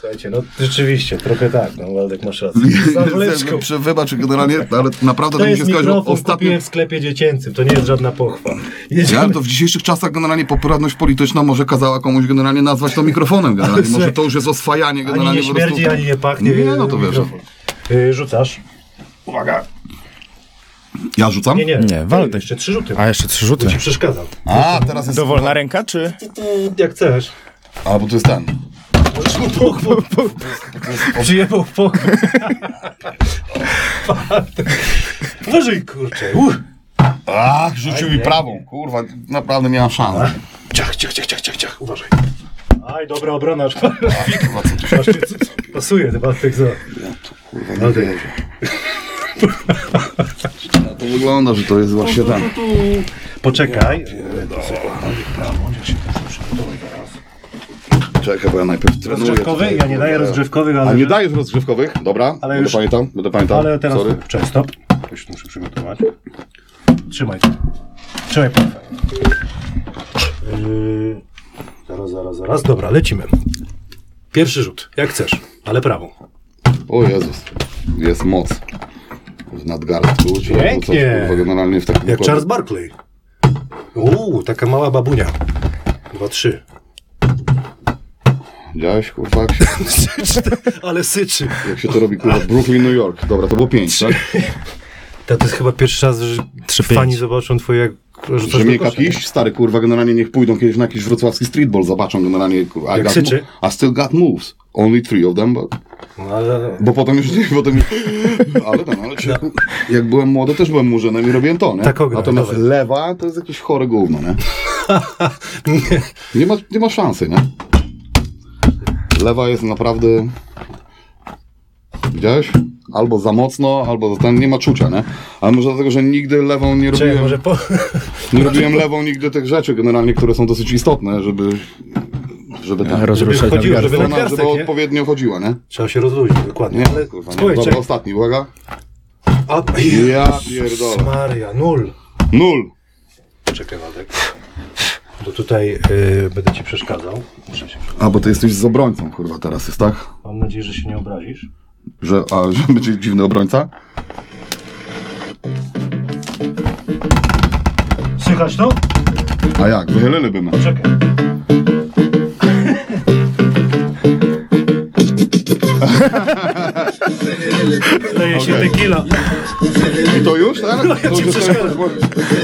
Słuchajcie, no rzeczywiście, trochę tak, no Waldek masz rację. Zawleczką. Wybacz generalnie, ale naprawdę To to mi się jest skojarzyło mikrofon, ostatnio. w sklepie dziecięcym, to nie jest żadna pochwa. Ja Jedziemy. to w dzisiejszych czasach generalnie poprawność polityczna może kazała komuś generalnie nazwać to mikrofonem. Generalnie. Może to już jest oswajanie Ani generalnie nie po prostu. śmierdzi, ani nie pachnie. Nie, no to wiesz. Y, Rzucasz. Uwaga. Ja rzucam? Nie, nie. Nie, Waldek. Jeszcze trzy rzuty. A jeszcze trzy Bo rzuty. ci przeszkadzam. A, teraz jest. Dowolna ręka, czy? Jak chcesz. A, bo to jest ten. Pochwę. Przyjebał w pochwę. Uważaj, kurczę. Uch. Ach, rzucił mi prawą. Kurwa, naprawdę nie mam szans. Ciach, ciach, ciach, ciach, ciach, ciach. Uważaj. Aj, dobra obrona. Kurwa, co tu się... Patrzcie, co- co- Pasuje, chyba tak za. Kurwa, nie wierzę. No to wygląda, że to jest właśnie ten. Poczekaj. Czekaj, bo ja najpierw trenuję. Rozgrzewkowy? tutaj, Ja nie daję rozgrzewkowych, A ale... nie dajesz rozgrzewkowych? Dobra, Ale będę już- pamiętam, będę pamiętał. Ale teraz... Sorry. Cześć, stop. Już muszę przygotować. Trzymaj. Trzymaj. Yy, zaraz, zaraz, zaraz. Dobra, lecimy. Pierwszy rzut, jak chcesz, ale prawą. O Jezus, jest moc. W nadgarstku. trzeba Pięknie. rzucać, kurwa, generalnie w takim Jak układzie. Charles Barkley. Uuu, taka mała babunia. Dwa, trzy. Widziałeś, kurwa, jak się, Ale syczy. jak się to robi, kurwa, Brooklyn, New York. Dobra, to było pięć, tak? To, to jest chyba pierwszy raz, że Trzy, fani pięć. zobaczą twoje... jak rzucasz Że mnie kosza. jakiś stary, kurwa, generalnie niech pójdą kiedyś na jakiś wrocławski streetball, zobaczą generalnie, kurwa. I, Jak got syczy? mo- I still got moves. Only three of them, but... No, ale... Bo potem już, potem już, ale ten, ale czy, jak byłem młody, też byłem murzynem i robiłem to, nie? Tak ograł, Natomiast dawaj. lewa to jest jakieś chore gówno, nie? Nie. Nie ma, nie ma szansy, nie? Lewa jest naprawdę... Widziałeś? Albo za mocno, albo za ten, nie ma czucia, nie? Ale może dlatego, że nigdy lewą nie Czekaj, robiłem, może po... nie robiłem lewą nigdy tych rzeczy generalnie, które są dosyć istotne, żeby... Żeby ten... Rozruszać chodziło, nadgarstek. żeby Żeby, ona, żeby nie? odpowiednio chodziła, nie? Trzeba się rozluźnić, dokładnie. Nie, Ale... kurwa, nie. Dobra, ostatni, uwaga. A, Ja pierdolę. Maria, nul. Nul. Czekaj, Waldek. Bo tutaj y, będę ci przeszkadzał. Muszę się... A, bo ty jesteś z obrońcą, kurwa, teraz jest, tak? Mam nadzieję, że się nie obrazisz. Że, a, że będzie dziwny obrońca? Słychać to? A jak? Wychyliliby mnie. Czekaj. Leje się tequila. I to już, tak? To już jest, przeszkadzam.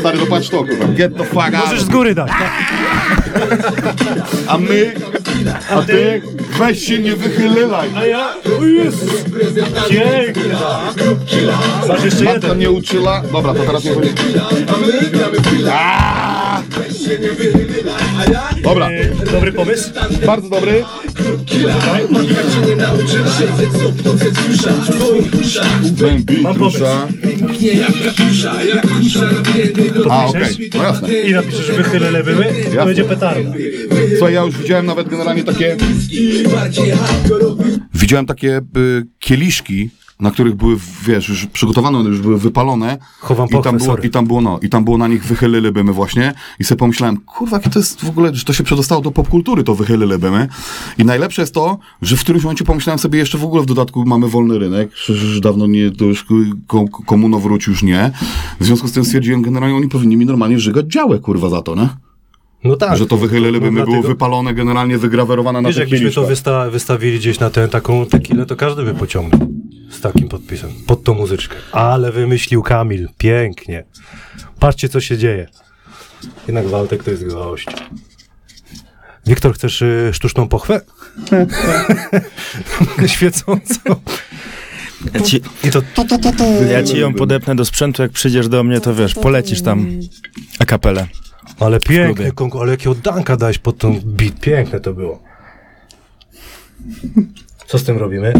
stary, to patrz to, kurwa. Get the fuck out. Możesz z góry dać. A my, a ty, weź się nie wychylylaj. A ja... O Jezus! Pięknie! Masz jeszcze Matka jeden. mnie uczyła. Dobra, to teraz nie chodzi. Aaaa! Dobra, Dobry pomysł? bardzo dobry. Mam pomysł. A, okej, no jasne. I napiszesz, wychylę lewymy, to Jasne. będzie petarda. Słuchaj, ja już widziałem nawet generalnie takie... Widziałem takie y, kieliszki, na których były, wiesz, już przygotowane, one już były wypalone. Chowam I tam, było, sorry. I tam było, no, i tam było na nich wychylylybemy właśnie. I sobie pomyślałem, kurwa, jakie to jest w ogóle, że to się przedostało do popkultury, to wychylylybemy. I najlepsze jest to, że w którymś momencie pomyślałem sobie, jeszcze w ogóle w dodatku mamy wolny rynek, że już dawno nie, to już ko- komuno wróci już nie. W związku z tym stwierdziłem, generalnie oni powinni mi normalnie żygać działę, kurwa, za to, nie? No tak. Że to wychylylybemy No było dlatego- wypalone, generalnie wygrawerowane na Wiesz, tych jakbyśmy to wysta- wystawili gdzieś na tę taką tequilę, to każdy by pociągnął z takim podpisem, pod tą muzyczkę. Ale wymyślił Kamil, pięknie. Patrzcie, co się dzieje. Jednak Waltek to jest gość. Wiktor, chcesz y, sztuczną pochwę? Świecącą. Ja ci, I to tu, tu, tu, tu. ja ci ją podepnę do sprzętu, jak przyjdziesz do mnie, to wiesz, polecisz tam a kapelę. Ale piękny klubie. konkurs, ale jakiego danka dałeś pod tą beat. Piękne to było. Co z tym robimy?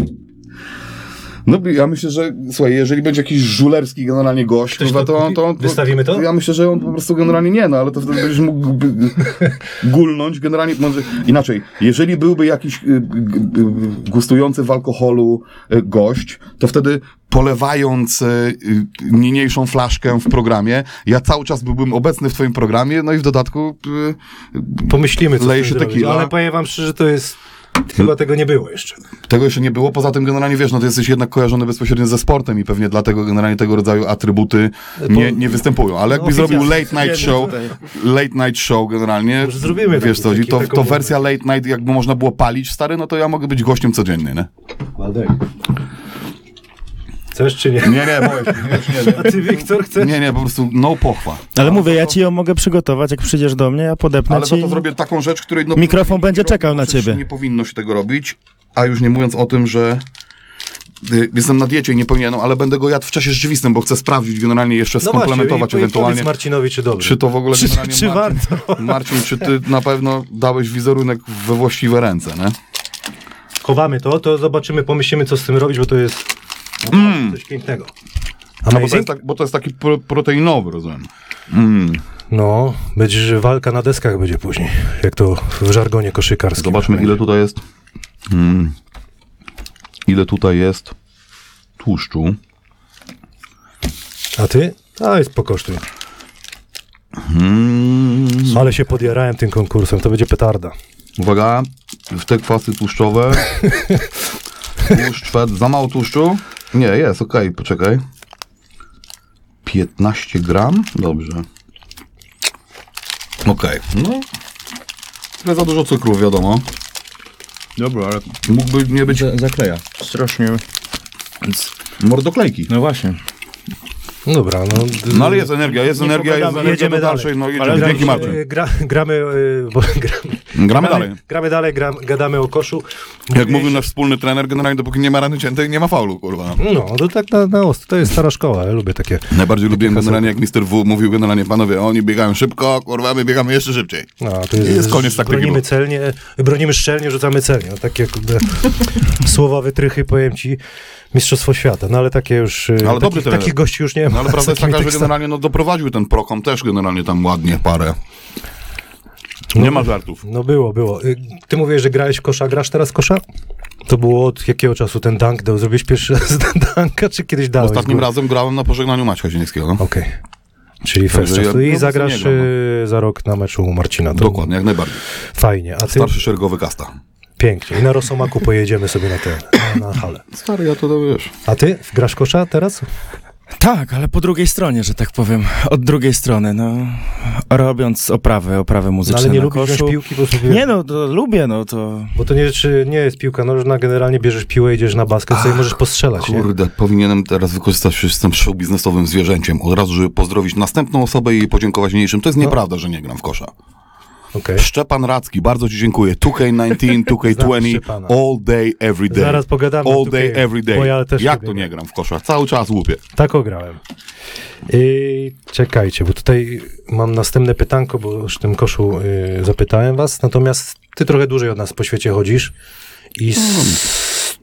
No ja myślę, że słuchaj, jeżeli będzie jakiś żulerski generalnie gość, Ktoś to to, to, Wystawimy to? Ja myślę, że on po prostu generalnie nie, no ale to wtedy będziesz mógł gulnąć generalnie, może inaczej, jeżeli byłby jakiś y, y, y, gustujący w alkoholu y, gość, to wtedy polewając niniejszą flaszkę w programie, ja cały czas byłbym obecny w twoim programie, no i w dodatku Pomyślimy, co Leje się tequila. Ale powiem wam szczerze, to jest... Chyba tego nie było jeszcze. Tego jeszcze nie było, poza tym generalnie wiesz, no ty jesteś jednak kojarzony bezpośrednio ze sportem i pewnie dlatego generalnie tego rodzaju atrybuty nie, nie występują, ale jakbyś No, zrobił late night show, late night show generalnie, Może zrobimy wiesz taki- co, to, to wersja late night, jakby można było palić stary, no to ja mogę być gościem codziennie, nie? Waldek. Chcesz czy nie? Nie, nie, boję się, nie, nie, A ty, Wiktor, chcesz? nie, nie, po prostu no pochwa. Ale mówię, ja ci ją mogę przygotować, jak przyjdziesz do mnie, ja podepnę Ale ci. za to zrobię taką rzecz, której no, Mikrofon będzie czekał na ciebie. Nie powinno się tego robić, a już nie mówiąc o tym, że y, jestem na diecie i nie powinienem, ale będę go jadł w czasie rzeczywistym, bo chcę sprawdzić generalnie jeszcze No skomplementować i, i ewentualnie. powiedz Marcinowi, czy dobrze. Czy to w ogóle Czy- generalnie czy Marcin, warto? Marcin, czy ty na pewno dałeś wizerunek we właściwe ręce, nie? Chowamy to, to zobaczymy, pomyślimy, co z tym robić, bo to jest coś pięknego. No bo, to Amazing? jest tak, bo to jest taki pro, proteinowy, rozumiem. Mm. No, będzie, że walka na deskach będzie później, jak to w żargonie koszykarskim. Zobaczmy, ile tutaj jest. Mm. Ile tutaj jest tłuszczu. A ty? A, jest pokosztuj. Mm. Ale się podjarałem tym konkursem, to będzie petarda. Uwaga, w te kwasy tłuszczowe. Tłuszcz. Za mało tłuszczu? Nie, jest, okej, poczekaj. 15 gram? Dobrze. Okej, no. Trochę za dużo cukru, wiadomo. Dobra, ale Mógłby nie być zakleja. Strasznie. Więc, mordoklejki. no właśnie. No Dobra, no. No ale jest energia, jest Nie energia, jest energia jedziemy do dalej. dalszej. No Ale jedziemy. Dzięki gramy- Marcin. e, Gra, gramy, e, bo, gramy, Gramy dalej. gramy dalej, gram, gadamy o koszu. Jak Mówiłeś- mówił nasz wspólny trener, generalnie dopóki nie ma rany ciętej, nie ma faulu, kurwa. No, to tak na, na ostro, to jest stara szkoła, ja lubię takie. Najbardziej lubiłem generalnie, jak Mr. W mówił generalnie, panowie, oni biegają szybko, kurwa, my biegamy jeszcze szybciej. No, to jest, Jest koniec taktyki Bronimy był. celnie, bronimy szczelnie, rzucamy celnie. No, takie słowa wytrychy, powiem ci, mistrzostwo świata. No ale takie już, ale dobry takich, gości już nie ma. No ale prawda jest taka, że generalnie no, doprowadził ten Prokom też generalnie tam ładnie parę. Nie ma żartów. No było, było. Y, Ty mówisz, że grałeś w kosza, grasz teraz kosza? To było od jakiego czasu ten dunk dał? Zrobiłeś pierwszy raz dunka, czy kiedyś dałeś? Ostatnim go? razem grałem na pożegnaniu Maćka Zielińskiego. Okej. Czyli Także first ja- I no, zagrasz gram, y, za rok na meczu Marcina. To Dokładnie, jak najbardziej. Fajnie. A ty? Starszy szeregowy kasta. Pięknie. I na Rosomaku pojedziemy sobie na ten, na, na halę. Stary, ja to wiesz. A ty? Grasz kosza teraz? Tak, ale po drugiej stronie, że tak powiem. Od drugiej strony, no. Robiąc oprawy, oprawy No, muzyczne ale nie na lubisz koszu. wziąć piłki, bo sobie... Nie no, to lubię, no to... Bo to nie, czy nie jest piłka nożna, generalnie bierzesz piłę, idziesz na basket, sobie możesz postrzelać, nie? Kurde, powinienem teraz wykorzystać, że jestem show biznesowym zwierzęciem. Od razu, żeby pozdrowić następną osobę i podziękować mniejszym. To jest No. nieprawda, że nie gram w kosza. Okej. Szczepan Radzki, bardzo ci dziękuję. 2K19, 2K20, Szczepana. all day, every day. Zaraz pogadamy All day, 2K, every day. ja też Jak to nie gram w kosza? Cały czas łupię. Tak ograłem. I czekajcie, bo tutaj mam następne pytanko, bo już w tym koszu y, zapytałem was, natomiast ty trochę dłużej od nas po świecie chodzisz i s-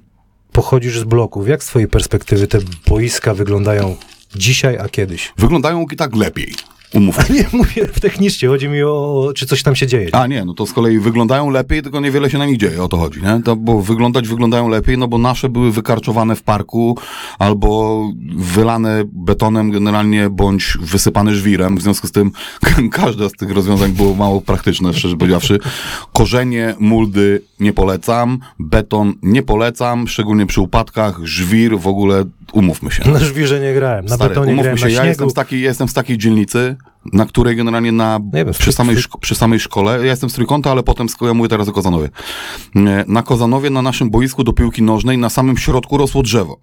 pochodzisz z bloków. Jak z twojej perspektywy te boiska wyglądają dzisiaj, a kiedyś? Wyglądają i tak lepiej. Umówmy. Nie mówię technicznie, chodzi mi o, czy coś tam się dzieje. A nie, no to z kolei wyglądają lepiej, tylko niewiele się na nich dzieje, o to chodzi, nie? To, bo wyglądać wyglądają lepiej, no bo nasze były wykarczowane w parku albo wylane betonem generalnie, bądź wysypane żwirem, w związku z tym każde z tych rozwiązań było mało praktyczne, szczerze powiedziawszy. Korzenie, muldy nie polecam, beton nie polecam, szczególnie przy upadkach, żwir w ogóle, umówmy się. Na żwirze nie grałem, na Stary, betonie umówmy grałem, się, ja śniegu. jestem z, takiej, jestem z takiej dzielnicy, na której generalnie na, wiem, przy, z- samej, szko- przy samej szkole, ja jestem z Trójkąta, ale potem, z- ja mówię teraz o Kozanowie. Nie, Na Kozanowie, na naszym boisku do piłki nożnej, na samym środku rosło drzewo.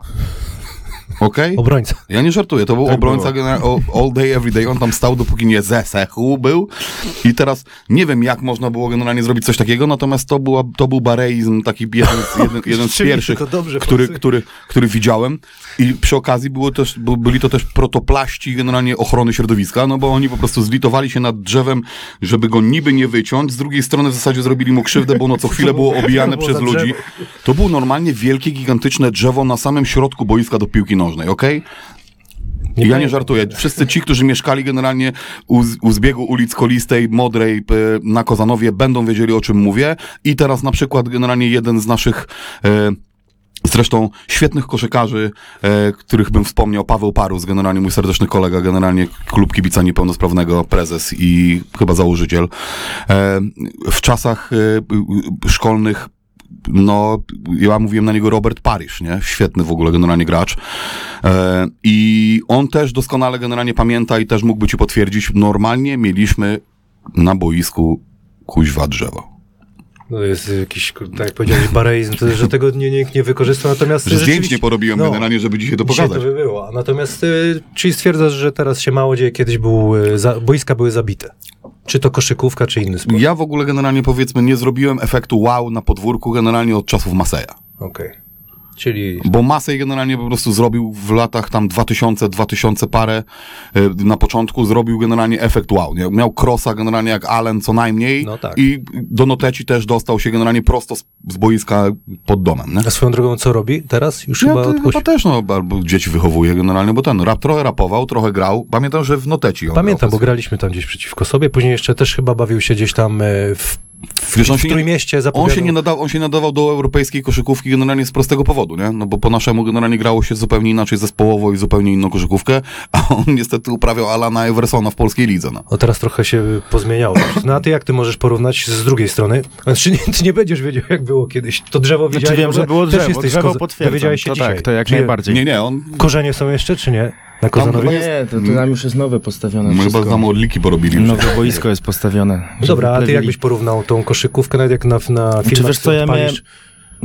Okej? Obrońca. Ja nie żartuję, to był Tak obrońca all day, every day. On tam stał, dopóki nie zesechł był. I teraz nie wiem, jak można było generalnie zrobić coś takiego, natomiast to, była, to był bareizm, taki jeden z, jeden, jeden z pierwszych, dobrze który, który, który widziałem. I przy okazji było też, byli to też protoplaści generalnie ochrony środowiska, no bo oni po prostu zlitowali się nad drzewem, żeby go niby nie wyciąć. Z drugiej strony w zasadzie zrobili mu krzywdę, bo ono co chwilę było obijane przez ludzi. To było normalnie wielkie, gigantyczne drzewo na samym środku boiska do piłki nożnej, okej? ja nie żartuję. Wszyscy ci, którzy mieszkali generalnie u, u zbiegu ulic Kolistej, Modrej p- na Kozanowie, będą wiedzieli o czym mówię. I teraz na przykład generalnie jeden z naszych e, Zresztą świetnych koszykarzy, e, których bym wspomniał, Paweł Parus, generalnie mój serdeczny kolega, generalnie klub kibica niepełnosprawnego, prezes i chyba założyciel. E, w czasach e, szkolnych no, ja mówiłem na niego Robert Parish, nie? Świetny w ogóle generalnie gracz. E, I on też doskonale generalnie pamięta i też mógłby ci potwierdzić, normalnie mieliśmy na boisku kuźwa drzewo. No jest jakiś, tak jak powiedziałeś, bareizm, to, że tego nie, nikt nie wykorzystał, natomiast... Że zdjęć rzeczywiście- nie porobiłem no, generalnie, żeby dzisiaj to Dzisiaj pokazać. to by było. Natomiast, y, czyli stwierdzasz, że teraz się mało dzieje, kiedyś był, y, za, boiska były zabite. Czy to koszykówka, czy inny sport. Ja w ogóle generalnie powiedzmy nie zrobiłem efektu wow na podwórku generalnie od czasów Maseja. Okej. Czyli Bo Masej generalnie po prostu zrobił w latach tam 2000, 2000 parę y, na początku zrobił generalnie efekt wow. Nie? Miał crossa generalnie jak Allen co najmniej No tak. i do Noteci też dostał się generalnie prosto z, z boiska pod domem. Nie? a swoją drogą co robi teraz? Już Ja chyba to, odpuścił. chyba też no, albo dzieci wychowuje generalnie, bo ten rap trochę rapował, trochę grał. Pamiętam, że w Noteci Pamiętam, bo graliśmy tam gdzieś przeciwko sobie, później jeszcze też chyba bawił się gdzieś tam e, w, Wiesz, on w się nie- Trójmieście, On zapowiadał. się, nie nadawał, on się nadawał do europejskiej koszykówki generalnie z prostego powodu, nie? No bo po naszemu generalnie grało się zupełnie inaczej zespołowo i zupełnie inną koszykówkę, a on niestety uprawiał Alana Eversona w polskiej lidze, no. O, teraz trochę się pozmieniało. No a ty jak ty możesz porównać z drugiej strony? Znaczy, nie, ty nie będziesz wiedział, jak było kiedyś. To drzewo widziałeś? Znaczy wiem, że było Też drzewo, jesteś drzewo potwierdzam. Dowiedziałeś się to dzisiaj. tak, to jak Czy najbardziej. Nie, nie, on... Korzenie są jeszcze, czy nie? Na Kozanowie? chyba Nie, to, to tam już jest nowe postawione My chyba wszystko. tam odliki porobili. Nowe boisko jest postawione. No Dobra, a ty jakbyś porównał tą koszykówkę, nawet jak na, na filmach Czy wiesz co, ja miałem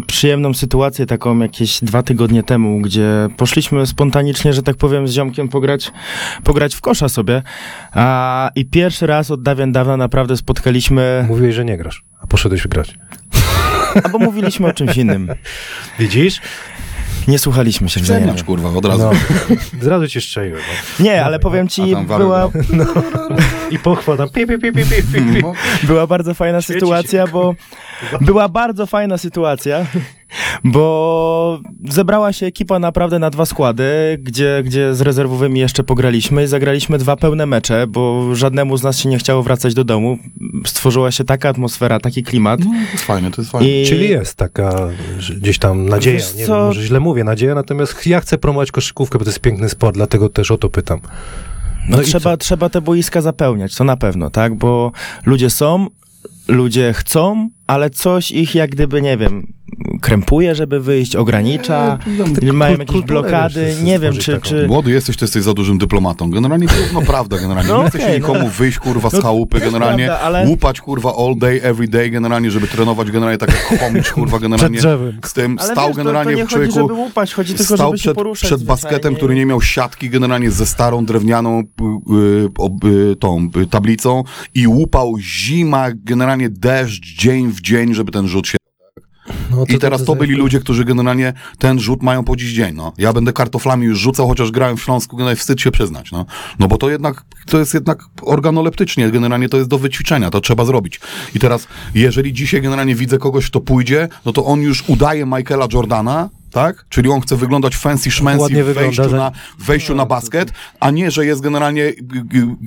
przyjemną sytuację taką jakieś dwa tygodnie temu, gdzie poszliśmy spontanicznie, że tak powiem, z ziomkiem pograć, pograć w kosza sobie. A, I pierwszy raz od dawien dawna naprawdę spotkaliśmy, Mówiłeś, że nie grasz, a poszedłeś grać. albo mówiliśmy o czymś innym. Widzisz? Nie słuchaliśmy się wzajemnie. Przemiacz, kurwa, od razu. No. Zrazu cię strzeliłem. No. Nie, ale powiem ci, była, I pochwał tam pi, pi, pi, pi, pi, pi, pi. była bardzo fajna Świeci sytuacja, bo była bardzo fajna sytuacja, bo zebrała się ekipa naprawdę na dwa składy, gdzie, gdzie z rezerwowymi jeszcze pograliśmy i zagraliśmy dwa pełne mecze, bo żadnemu z nas się nie chciało wracać do domu. Stworzyła się taka atmosfera, taki klimat. No, to jest fajne, to jest fajne. I Czyli jest taka gdzieś tam nadzieja. Wiesz Nie co? wiem, może źle mówię, nadzieja, natomiast ja chcę promować koszykówkę, bo to jest piękny sport, dlatego też o to pytam. no, No trzeba, trzeba te boiska zapełniać, to na pewno, tak? Bo ludzie są, ludzie chcą, ale coś ich jak gdyby, nie wiem, krępuje, żeby wyjść, ogranicza, mają kul- jakieś blokady, nie wiem, czy... taką. czy... Młody jesteś, to jesteś za dużym dyplomatą. Generalnie to jest no prawda, generalnie. No nie chce się okej, no. nikomu wyjść, kurwa, z No, chałupy, to generalnie prawda, ale- łupać, kurwa, all day, every day, generalnie, żeby trenować, generalnie tak jak chomicz, kurwa, generalnie. Z tym Ale stał wiesz, to, generalnie to nie w człowieku... chodzi, żeby łupać, chodzi tylko, stał żeby się przed, poruszać przed basketem, który nie miał siatki generalnie ze starą drewnianą y, y, y, tą y, tablicą i łupał zima, generalnie deszcz, dzień w dzień, żeby ten rzut się... No, I teraz to byli ludzie, którzy generalnie ten rzut mają po dziś dzień, no. Ja będę kartoflami już rzucał, chociaż grałem w Śląsku, generalnie wstyd się przyznać, no. No bo to jednak, to jest jednak organoleptycznie, generalnie to jest do wyćwiczenia, to trzeba zrobić. I teraz, jeżeli dzisiaj generalnie widzę kogoś, kto pójdzie, no to on już udaje Michaela Jordana, tak? Czyli on chce wyglądać fancy szmancy w wygląda, wejściu, że- na, wejściu na basket, a nie, że jest generalnie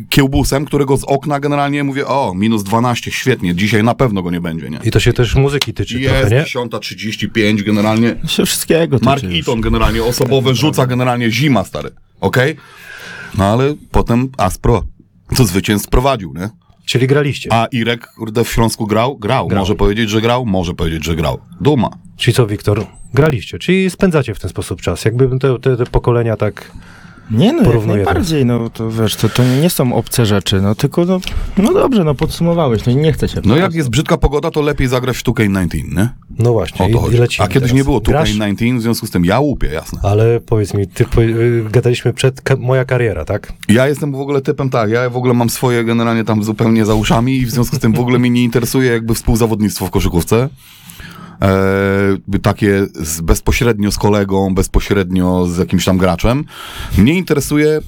kiełbusem, którego z okna generalnie mówię, o, minus 12, świetnie, dzisiaj na pewno go nie będzie, nie? I to się też muzyki tyczy Jest trochę, nie? 10.35 generalnie. Się wszystkiego Mark tyczy już. Eaton generalnie osobowe rzuca generalnie zima, stary. Okej? No ale potem Aspro to zwycięstw prowadził, nie? Czyli graliście. A Irek, kurde, w Śląsku grał? Grał. Grał. Może powiedzieć, że grał? Może powiedzieć, że grał. Duma. Czyli co, Wiktor? Graliście, czyli spędzacie w ten sposób czas. Jakby te, te, te pokolenia tak Nie no, jak Porównuję najbardziej, no to wiesz, to, to nie są obce rzeczy, no tylko no, no dobrze, no podsumowałeś, no i nie chcę cię. No jak jest brzydka pogoda, to lepiej zagrać w 2K19, nie? No właśnie, O to i chodzi. lecimy A kiedyś teraz. nie było Grasz? 2K19, w związku z tym ja łupię, jasne. Ale powiedz mi, ty po, gadaliśmy przed ka- moja kariera, tak? Ja jestem w ogóle typem tak, ja w ogóle mam swoje generalnie tam zupełnie za uszami i w związku z tym w ogóle mnie nie interesuje jakby współzawodnictwo w koszykówce. E, takie z, bezpośrednio z kolegą, bezpośrednio z jakimś tam graczem. Mnie interesuje,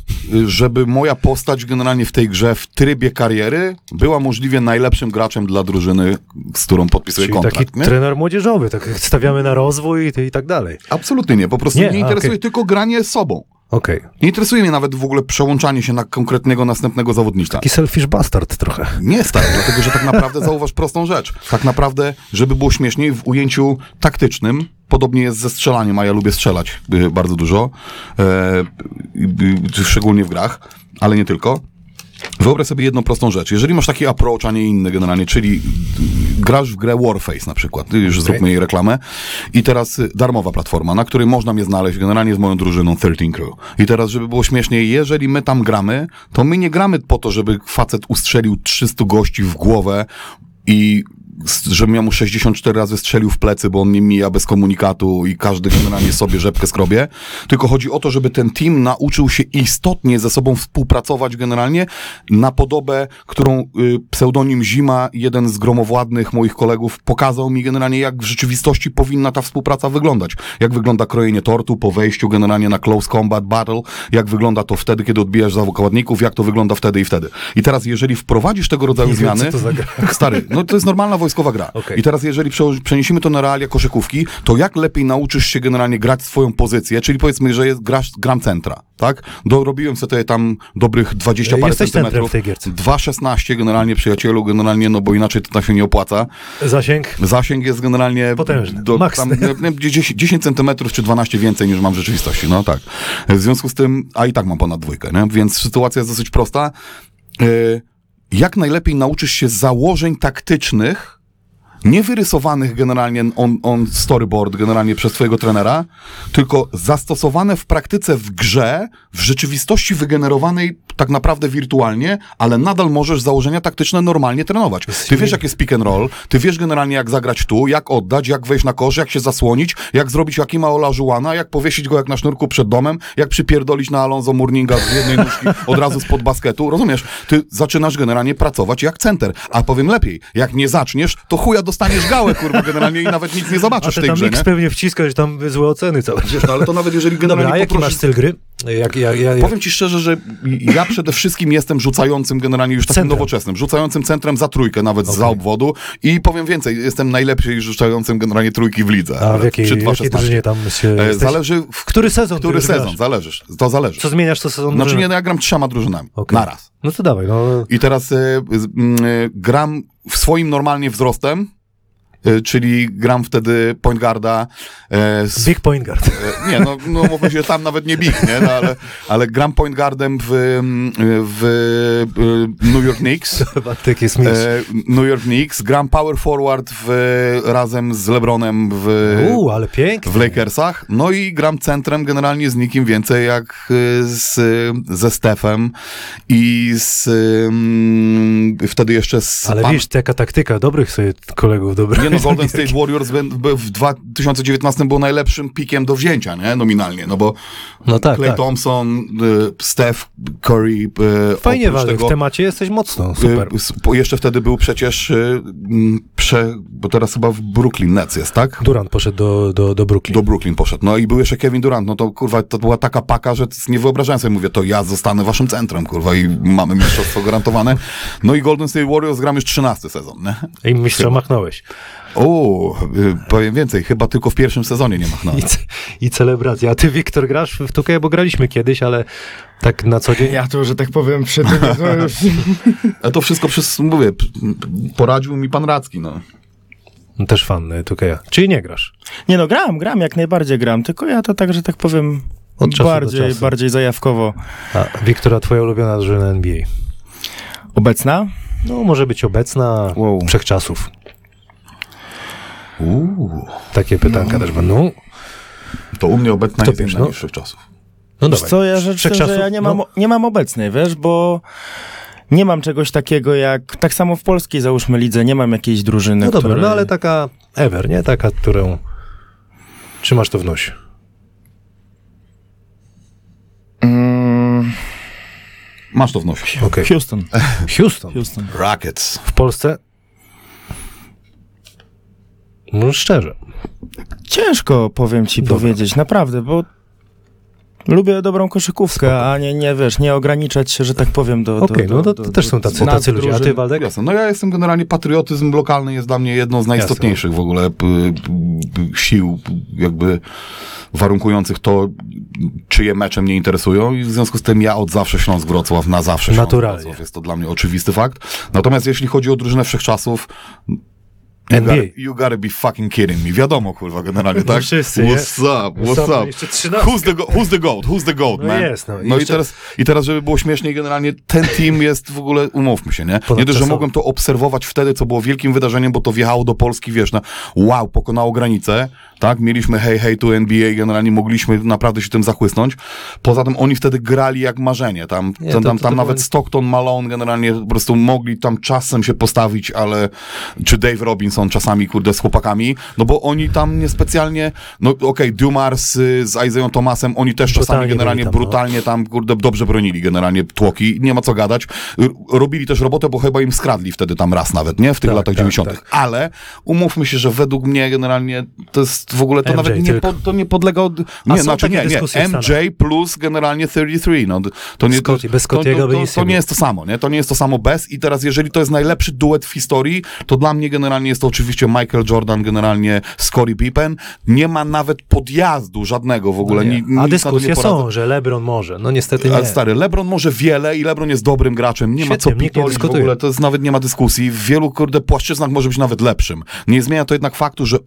żeby moja postać generalnie w tej grze w trybie kariery była możliwie najlepszym graczem dla drużyny, z którą podpisuję Czyli kontrakt. taki nie? trener młodzieżowy, tak stawiamy na rozwój i, i tak dalej. Absolutnie nie, po prostu Nie, mnie interesuje okej. tylko granie sobą. Okej. Nie interesuje mnie nawet w ogóle przełączanie się na konkretnego następnego zawodnika. Taki selfish bastard trochę. Nie stary, dlatego że tak naprawdę zauważ prostą rzecz. Tak naprawdę, żeby było śmieszniej, w ujęciu taktycznym, podobnie jest ze strzelaniem, a ja lubię strzelać y, bardzo dużo, e, szczególnie w grach, ale nie tylko. Wyobraź sobie jedną prostą rzecz. Jeżeli masz taki approach, a nie inny generalnie, czyli grasz w grę Warface na przykład, już zróbmy jej reklamę, i teraz y, darmowa platforma, na której można mnie znaleźć generalnie z moją drużyną 13 Crew. I teraz, żeby było śmieszniej, jeżeli my tam gramy, to my nie gramy po to, żeby facet ustrzelił 300 gości w głowę i żebym ja mu 64 razy strzelił w plecy, bo on mnie mija bez komunikatu i każdy generalnie sobie rzepkę skrobie. Tylko chodzi o to, żeby ten team nauczył się istotnie ze sobą współpracować generalnie na podobę, którą y, pseudonim Zima, jeden z gromowładnych moich kolegów, pokazał mi generalnie, jak w rzeczywistości powinna ta współpraca wyglądać. Jak wygląda krojenie tortu po wejściu generalnie na close combat battle, jak wygląda to wtedy, kiedy odbijasz zawodników, jak to wygląda wtedy i wtedy. I teraz, jeżeli wprowadzisz tego rodzaju Nie wiem, zmiany... gra. Stary, no to jest normalna wojskowa gra. Okej. I teraz, jeżeli przeniesiemy to na realia koszykówki, to jak lepiej nauczysz się generalnie grać swoją pozycję, czyli powiedzmy, że jest, grasz, gram centra, tak? Dorobiłem sobie tam dobrych 20 parę Jesteś centymetrów. w tej gierce. 2,16 generalnie, przyjacielu, generalnie, no bo inaczej to tam się nie opłaca. Zasięg? Zasięg jest generalnie... Potężny. Do, Max. tam, nie, nie, 10, 10 centymetrów czy 12 więcej niż mam w rzeczywistości, no tak. W związku z tym, a i tak mam ponad dwójkę, nie? Więc sytuacja jest dosyć prosta. Jak najlepiej nauczysz się założeń taktycznych, nie wyrysowanych generalnie on, on storyboard generalnie przez twojego trenera, tylko zastosowane w praktyce w grze, w rzeczywistości wygenerowanej tak naprawdę wirtualnie, ale nadal możesz założenia taktyczne normalnie trenować. Ty wiesz, jak jest pick and roll, ty wiesz generalnie, jak zagrać tu, jak oddać, jak wejść na kosz, jak się zasłonić, jak zrobić Jakima Olajuana, jak powiesić go jak na sznurku przed domem, jak przypierdolić na Alonso Mourninga z jednej nóżki od razu spod basketu. Rozumiesz? Ty zaczynasz generalnie pracować jak center. A powiem lepiej, jak nie zaczniesz, to chuja dostaniesz gałę, kurwa, generalnie i nawet nic nie A zobaczysz w ty tej tam grze, nie? pewnie wciskasz tam złe oceny całe. Wiesz, no, ale to nawet jeżeli Dobra, generalnie a jaki poprosisz- masz styl gry? Jak, jak, jak, Powiem ci szczerze, że ja przede wszystkim jestem rzucającym generalnie już takim Centrem. nowoczesnym, rzucającym centrem za trójkę nawet za obwodu i powiem więcej, jestem najlepszy rzucającym generalnie trójki w lidze. A w jakiej, Przy w jakiej 2,16. drużynie tam się... E? Zależy w Który sezon który sezon, grasz? zależy, to zależy. Co zmieniasz co sezon? Znaczy nie, drużyny? no ja gram trzema drużynami, Okej. naraz. No to dawaj, no. I teraz z- m, e, gram w swoim normalnie wzrostem, czyli gram wtedy point guarda e, z Big point guard. E, Nie, no, no mówmy się, tam nawet nie big, nie? No, ale, ale gram point guardem w, mm, w e, New York Knicks. Bartek jest mistrz. E, New York Knicks. Gram power forward w, razem z LeBronem w, Uuu, ale pięknie. w Lakersach. No i gram centrem generalnie z nikim więcej jak e, z, ze Stefem i z mm, wtedy jeszcze z Ale pan- wiesz, taka taktyka dobrych sobie kolegów, dobrych. nie no, Golden State Warriors w, w, w 2019 był najlepszym pikiem do wzięcia, nie? Nominalnie, no bo No tak, Clay tak. Thompson, y, Steph Curry. y, Fajnie, Waldek, tego, w temacie jesteś mocno, y, super. jeszcze wtedy był przecież, prze, bo teraz chyba w Brooklyn Nets jest, tak? Durant poszedł do, do, do Brooklyn. Do Brooklyn poszedł. No i był jeszcze Kevin Durant. No to kurwa, to była taka paka, że nie wyobrażałem sobie. Mówię, to ja zostanę waszym centrum, kurwa, i mamy mistrzostwo gwarantowane. No i Golden State Warriors gram już 13 sezon, nie? I mistrza machnąłeś. O, y, powiem więcej, chyba tylko w pierwszym sezonie nie machnąłem. I, ce- I celebracja. A ty, Wiktor, grasz w Tukę, bo graliśmy kiedyś, ale tak na co dzień. Ja to, że tak powiem, przy tym... A to wszystko przez, mówię, poradził mi pan Radzki, no. No, Też fan y, Tukeja. Czyli nie grasz? Nie no, gram, gram, jak najbardziej gram, tylko ja to tak, że tak powiem, Od czasu do bardziej, czasu. bardziej zajawkowo. A Wiktora, twoja ulubiona drużyna NBA? Obecna? No, może być obecna, Wow. wszechczasów. Uuu. Takie pytanka też będą. To u mnie obecna Kto jest pierwszy, no? czasów. No dawaj. co, ja rzecz, że ja nie mam, No. nie mam obecnej, wiesz, bo nie mam czegoś takiego jak, tak samo w polskiej załóżmy lidze, nie mam jakiejś drużyny, No dobra, której... no ale taka ever, nie? Taka, którą trzymasz to w nosie. Mm, Masz to w nosie. Okej. Houston, Houston. Houston. Rockets. W Polsce? No szczerze. Ciężko, powiem ci Dobra. powiedzieć, naprawdę, bo lubię dobrą koszykówkę, a nie, nie, wiesz, nie ograniczać się, że tak powiem, do... Okej, do, no to, to do, też są tacy, tacy ludzie. A ty. Waldek? Jasne. No ja jestem generalnie, patriotyzm lokalny jest dla mnie jedną z najistotniejszych w ogóle p, p, sił jakby warunkujących to, czyje mecze mnie interesują i w związku z tym ja od zawsze Śląsk Wrocław, na zawsze Śląsk Naturalnie. Wrocław. Jest to dla mnie oczywisty fakt. Natomiast jeśli chodzi o drużynę wszechczasów, You NBA. gotta, you gotta be fucking kidding me. Wiadomo, kurwa, generalnie, tak? wszyscy, nie? What's up, what's What's up? up? Jeszcze trzynastka. Who's the, go- who's the goat? Who's the goat, No man? jest, no. no I i, jeszcze- teraz, I teraz, żeby było śmieszniej, generalnie ten team jest w ogóle, umówmy się, nie? Nie dość, że mogłem to obserwować wtedy, co było wielkim wydarzeniem, bo to wjechało do Polski, wiesz, na wow, pokonało granicę, tak? Mieliśmy hej, hej, tu NBA, generalnie mogliśmy naprawdę się tym zachłysnąć. Poza tym oni wtedy grali jak marzenie, tam, Nie, tam, to- to- to nawet Stockton, Malone generalnie po prostu mogli tam czasem się postawić, ale czy Dave Robinson czasami, kurde, z chłopakami, no bo oni tam niespecjalnie, no okej, Dumars y, z Isaiah Thomasem, oni też czasami Brutalnie generalnie tam, no. brutalnie tam, kurde, dobrze bronili generalnie tłoki, nie ma co gadać. Robili też robotę, bo chyba im skradli wtedy tam raz nawet, nie? W tych Tak, latach tak, 90. tak. Ale umówmy się, że według mnie generalnie to jest w ogóle, to MJ nawet nie, po, to nie podlega od... A Nie, znaczy nie, nie, MJ plus generalnie 33, no to nie... Scottie, bez to, to, Scottiego by to, nic to nie jest to samo, nie? To nie jest to samo bez i teraz jeżeli to jest najlepszy duet w historii, to dla mnie generalnie jest to oczywiście Michael Jordan, generalnie Scottie Pippen. Nie ma nawet podjazdu żadnego w ogóle. No nie. Ni- A to dyskusje są, że LeBron może. No niestety Ale nie. stary, LeBron może wiele i LeBron jest dobrym graczem. Nie ma Świetnie, co nikt nie pitolić w ogóle, to jest nawet nie ma dyskusji. W wielu kurde płaszczyznach może być nawet lepszym. Nie zmienia to jednak faktu, że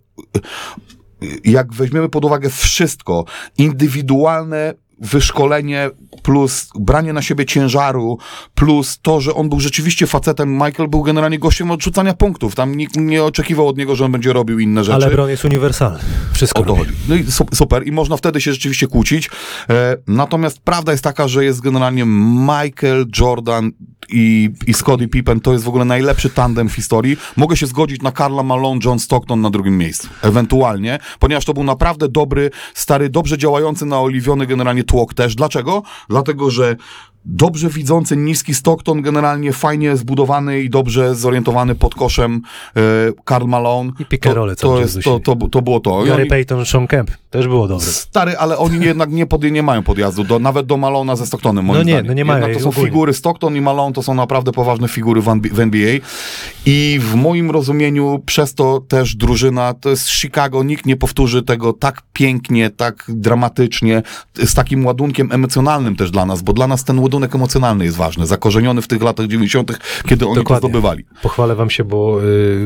jak weźmiemy pod uwagę wszystko, indywidualne wyszkolenie plus branie na siebie ciężaru plus to, że on był rzeczywiście facetem, Michael był generalnie gościem odrzucania punktów. Tam nikt nie oczekiwał od niego, że on będzie robił inne rzeczy. Ale LeBron jest uniwersalny. Wszystko O to chodzi. No i su- super. I można wtedy się rzeczywiście kłócić. E, natomiast prawda jest taka, że jest generalnie Michael Jordan i, i Scottie Pippen. To jest w ogóle najlepszy tandem w historii. Mogę się zgodzić na Karla Malone, John Stockton na drugim miejscu. Ewentualnie. Ponieważ to był naprawdę dobry, stary, dobrze działający, naoliwiony generalnie tłok też. Dlaczego? Dlatego, że dobrze widzący niski Stockton, generalnie fajnie zbudowany i dobrze zorientowany pod koszem e, Karl Malone. I rolle to, to, jest, to, to, to było to. Gary oni- Payton, Sean Kemp. Też było dobre. Stary, ale oni jednak nie, pod, nie mają podjazdu, do, nawet do Malona ze Stocktonem, moim No nie, zdaniem. no nie mają, Jednak to są ogólnie. figury, Stockton i Malone to są naprawdę poważne figury w, w NBA i w moim rozumieniu przez to też drużyna, to jest Chicago, nikt nie powtórzy tego tak pięknie, tak dramatycznie, z takim ładunkiem emocjonalnym też dla nas, bo dla nas ten ładunek emocjonalny jest ważny, zakorzeniony w tych latach 90., kiedy oni Dokładnie. to zdobywali. Pochwalę wam się, bo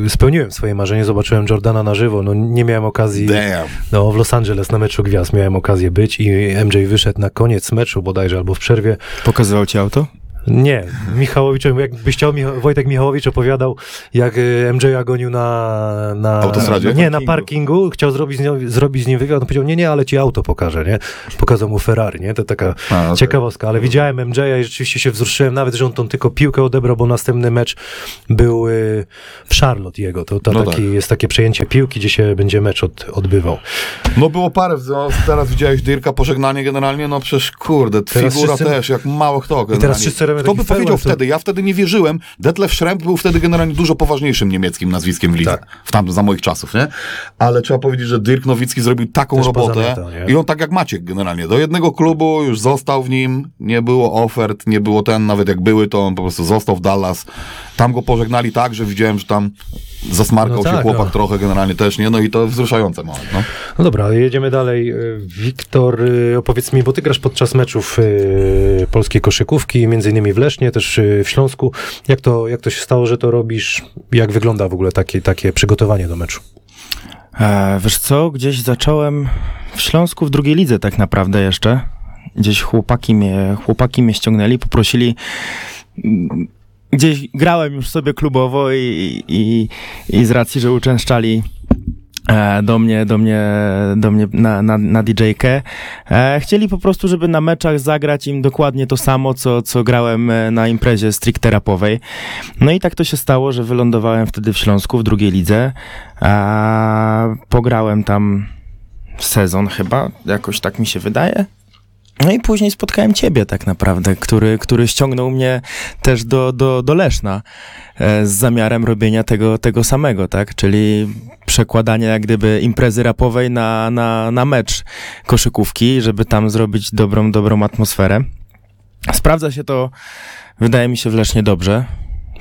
y, spełniłem swoje marzenie, zobaczyłem Jordana na żywo, no nie miałem okazji, Damn. no w Los Angeles na meczu gwiazd miałem okazję być i MJ wyszedł na koniec meczu bodajże, albo w przerwie, Pokazywał ci auto? Nie, Michałowicz, jakbyś chciał, Wojtek Michałowicz opowiadał, jak y, MJ gonił na, na Autostradzie? nie, na parkingu, chciał zrobić z, nią, zrobić z nim wywiad, on powiedział, nie, nie, ale ci auto pokażę, nie, pokazał mu Ferrari, nie, to taka A, okej. ciekawostka, ale widziałem MJ i rzeczywiście się wzruszyłem, nawet, że on tą tylko piłkę odebrał, bo następny mecz był y, w Charlotte jego, to, to No taki, tak. jest takie przejęcie piłki, gdzie się będzie mecz od, odbywał. No było parę, no, teraz widziałeś Dirka, pożegnanie generalnie, no przecież kurde, Teraz figura wszyscy- też, jak mało kto generalnie. teraz wszyscy Kto by powiedział wtedy? Ja wtedy nie wierzyłem. Detlef Schrempf był wtedy generalnie dużo poważniejszym niemieckim nazwiskiem w lidze. Tak. W tam, za moich czasów, nie? Ale trzeba powiedzieć, że Dirk Nowicki zrobił taką Też robotę i on tak jak Maciek generalnie. Do jednego klubu już został w nim, nie było ofert, nie było ten, nawet jak były, to on po prostu został w Dallas. Tam go pożegnali tak, że widziałem, że tam zasmarkał No się tak, chłopak no. trochę generalnie też, nie? No i to wzruszające moment, no. No dobra, jedziemy dalej. Y, Wiktor, y, opowiedz mi, bo ty grasz podczas meczów y, polskiej koszykówki, między innymi w Lesznie, też y, w Śląsku. Jak to, jak to się stało, że to robisz? Jak wygląda w ogóle takie, takie przygotowanie do meczu? E, wiesz co, gdzieś zacząłem w Śląsku w drugiej lidze tak naprawdę jeszcze. Gdzieś chłopaki mnie, chłopaki mnie ściągnęli, poprosili. Gdzieś grałem już sobie klubowo i, i, i z racji, że uczęszczali do mnie, do mnie, do mnie na, na, na DJ-kę. E, chcieli po prostu, żeby na meczach zagrać im dokładnie to samo, co, co grałem e, na imprezie stricte rapowej. No i tak to się stało, że wylądowałem wtedy w Śląsku, w drugiej lidze. Pograłem tam sezon chyba, jakoś tak mi się wydaje. No i później spotkałem ciebie tak naprawdę, który, który ściągnął mnie też do, do, do Leszna e, z zamiarem robienia tego, tego samego, tak? Czyli przekładania jak gdyby imprezy rapowej na, na, na mecz koszykówki, żeby tam zrobić dobrą, dobrą atmosferę. Sprawdza się to, wydaje mi się, w Lesznie dobrze.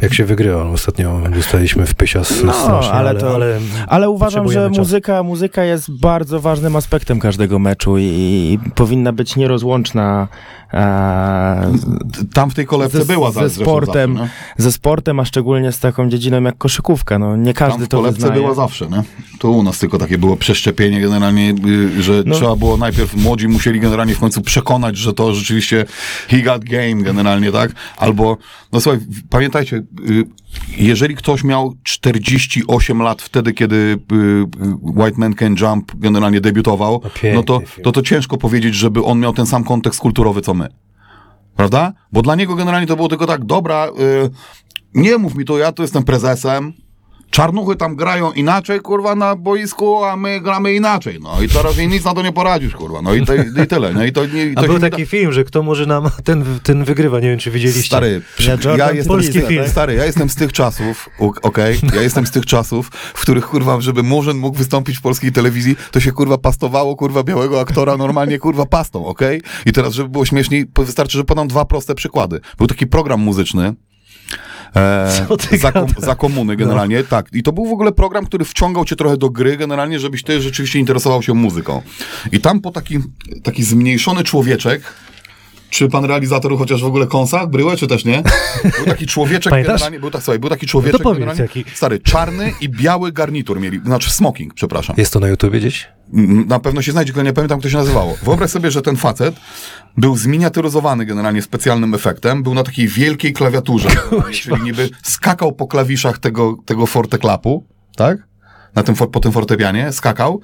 Jak się wygrywa? Ostatnio dostaliśmy w pysia s- No, strasznie, ale ale, to- ale Ale uważam, że czasu. muzyka, muzyka jest bardzo ważnym aspektem każdego meczu i, i powinna być nierozłączna Tam w tej kolebce Ze- była ze sportem. Zawsze, nie? ze sportem, a szczególnie z taką dziedziną jak koszykówka. No, nie każdy Tam w to kolebce wyznaje. była zawsze, nie? To u nas tylko takie było przeszczepienie generalnie, y, że No. trzeba było najpierw, młodzi musieli generalnie w końcu przekonać, że to rzeczywiście he got game generalnie, tak? Albo, no słuchaj, pamiętajcie, y, jeżeli ktoś miał 48 lat wtedy, kiedy y, y, White Man Can Jump generalnie debiutował, piękny no to, to to ciężko powiedzieć, żeby on miał ten sam kontekst kulturowy, co my. Prawda? Bo dla niego generalnie to było tylko tak, dobra, y, nie mów mi to, ja tu jestem prezesem, czarnuchy tam grają inaczej, kurwa, na boisku, a my gramy inaczej, no i teraz i nic na to nie poradzisz, kurwa, no i, te, i tyle, no i to nie... i A to był się nie taki film, że kto może nam, ten, ten wygrywa, nie wiem czy widzieliście. Stary, Ja ja jestem Polski z, film. stary, ja jestem z tych czasów, okej, ja jestem z tych czasów, w których, kurwa, żeby Murzyn mógł wystąpić w polskiej telewizji, to się, kurwa, pastowało, kurwa, białego aktora normalnie, kurwa, pastą, okej? I teraz, żeby było śmieszniej, wystarczy, że podam dwa proste przykłady. Był taki program muzyczny, E, za, kom, za komuny generalnie, tak. I to był w ogóle program, który wciągał cię trochę do gry generalnie, żebyś ty rzeczywiście interesował się muzyką. I tam po taki, taki zmniejszony człowieczek, czy pan realizator chociaż w ogóle kąsa, bryłę, czy też nie? Był taki człowieczek Pamiętasz? generalnie, był, tak, słuchaj, był taki człowieczek No to powiedz, generalnie, jaki. stary, czarny i biały garnitur mieli, znaczy smoking, przepraszam. Jest to na YouTubie gdzieś? Mm, Na pewno się znajdzie, tylko nie pamiętam, jak to się nazywało. Wyobraź sobie, że ten facet był zminiaturyzowany generalnie specjalnym efektem, był na takiej wielkiej klawiaturze, czyli niby skakał po klawiszach tego, tego forteklapu, tak? Na tym, po tym fortepianie, skakał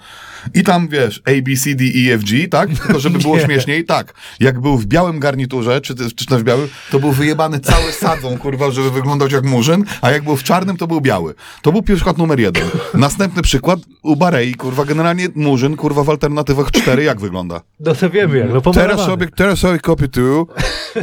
i tam, wiesz, A, B, C, D, E, F, G, tak? Tylko żeby było Nie. śmieszniej, tak. Jak był w białym garniturze, czy, też- czy też w białym, to był wyjebany cały sadzą, kurwa, żeby wyglądał jak murzyn, a jak był w czarnym, to był biały. To był przykład numer jeden. Następny przykład u Barei, kurwa, generalnie murzyn, kurwa, w alternatywach 4 jak wygląda? No to wiemy jak, no Teraz sobie, teraz sobie kopię tu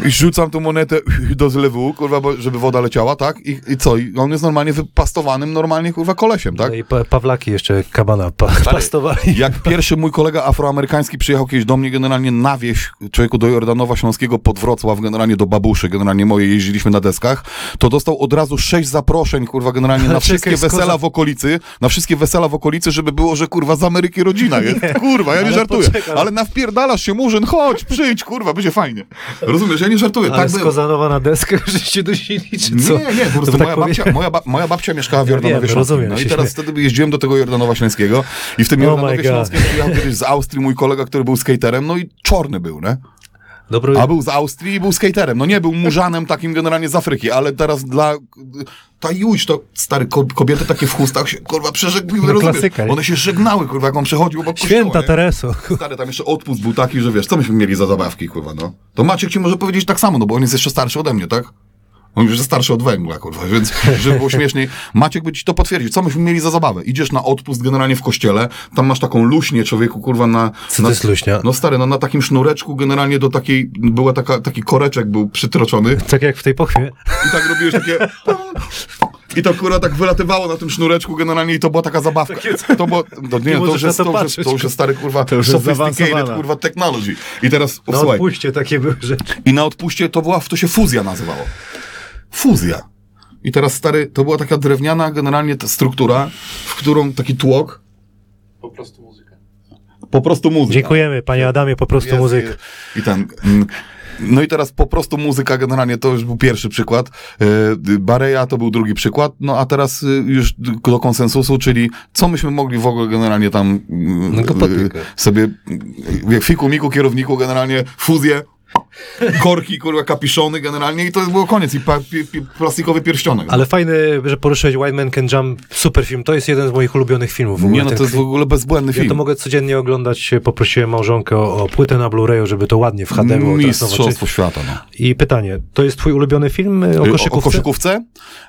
i rzucam tą monetę do zlewu, kurwa, bo, żeby woda leciała, tak? I, I co? I on jest normalnie wypastowanym, normalnie, kurwa, kolesiem, tak? No i pa Pawlaki jeszcze kabana pa pastowali. Jak pierwszy mój kolega afroamerykański przyjechał kiedyś do mnie generalnie na wieś, człowieku do Jordanowa Śląskiego pod Wrocław, generalnie do babuszy, generalnie moje jeździliśmy na deskach, to dostał od razu sześć zaproszeń, kurwa, generalnie na wszystkie wesela w okolicy, na wszystkie wesela w okolicy, żeby było, że kurwa z Ameryki rodzina jest. Kurwa, ja nie żartuję. poczekaj. Ale nawpierdalasz się, Murzyn, chodź, przyjdź, kurwa, będzie fajnie. Rozumiesz, ja nie żartuję, Ale tak z. Kozanowa na deskę, żeście dusili, czy co? Nie, nie, po prostu tak moja, powie- babcia, moja, ba, moja babcia mieszkała w Ja Jordanowie wiem, Śląskim. rozumiem, No i się teraz wtedy jeździłem do tego Jordanowa Śląskiego i w tym Oh Jordanowie my God. Śląskim przyjechał kiedyś z Austrii mój kolega, który był skaterem, no i czorny był, nie? Dobro, A był z Austrii i był skaterem. No nie był murzanem takim generalnie z Afryki, ale teraz dla... Ta Juś, to stary, ko- kobiety takie w chustach się, kurwa, przeżegnały, No klasyka? One się żegnały, kurwa, jak on przechodził obok Święta kościoła, nie? Tereso. Stary, tam jeszcze odpust był taki, że wiesz, co myśmy mieli za zabawki, kurwa, no. To Maciek ci może powiedzieć tak samo, no bo on jest jeszcze starszy ode mnie, tak? On już jest starszy od węgla, kurwa, więc żeby było śmieszniej, Maciek by ci to potwierdził. Co myśmy mieli za zabawę? Idziesz na odpust generalnie w kościele, tam masz taką luśnię człowieku, kurwa, na... Co to na, jest luśnia? No stary, no na takim sznureczku generalnie do takiej, była taka, taki koreczek był przytroczony Tak jak w tej pochwie. i tak robiłeś takie... I to kurwa tak wylatywało na tym sznureczku generalnie i to była taka zabawka. To było, to, nie, to już, na jest, to to, już to już jest stary kurwa już jest sophisticated kurwa technology. I teraz, No słuchaj, odpuśćcie, takie były rzeczy. i na odpuście to była, to się fuzja nazywało. Fuzja. I teraz stary, to była taka drewniana generalnie ta struktura, w którą taki tłok. Po prostu muzyka. Po prostu muzyka. Dziękujemy, panie Adamie, po prostu Jest, muzyka. I, i ten. mm, No i teraz po prostu muzyka generalnie to już był pierwszy przykład. Yy, Bareja to był drugi przykład. No a teraz y, już do konsensusu, czyli co myśmy mogli w ogóle generalnie tam No, go potykać. sobie yy, fiku, miku, kierowniku, generalnie fuzję. Korki, kurwa, kapiszony generalnie i to było koniec i pa, pi, pi, plastikowy pierścionek. Ale fajny, że poruszyłeś White Man Can Jump, super film, to jest jeden z moich ulubionych filmów. W ogóle Nie, no to jest w ogóle bezbłędny Ja film. to mogę codziennie oglądać, poprosiłem małżonkę o, o płytę na Blu-rayu, żeby to ładnie w HD było Mistrzostwo świata, no. I pytanie, to jest twój ulubiony film y, o Y, koszykówce? O koszykówce?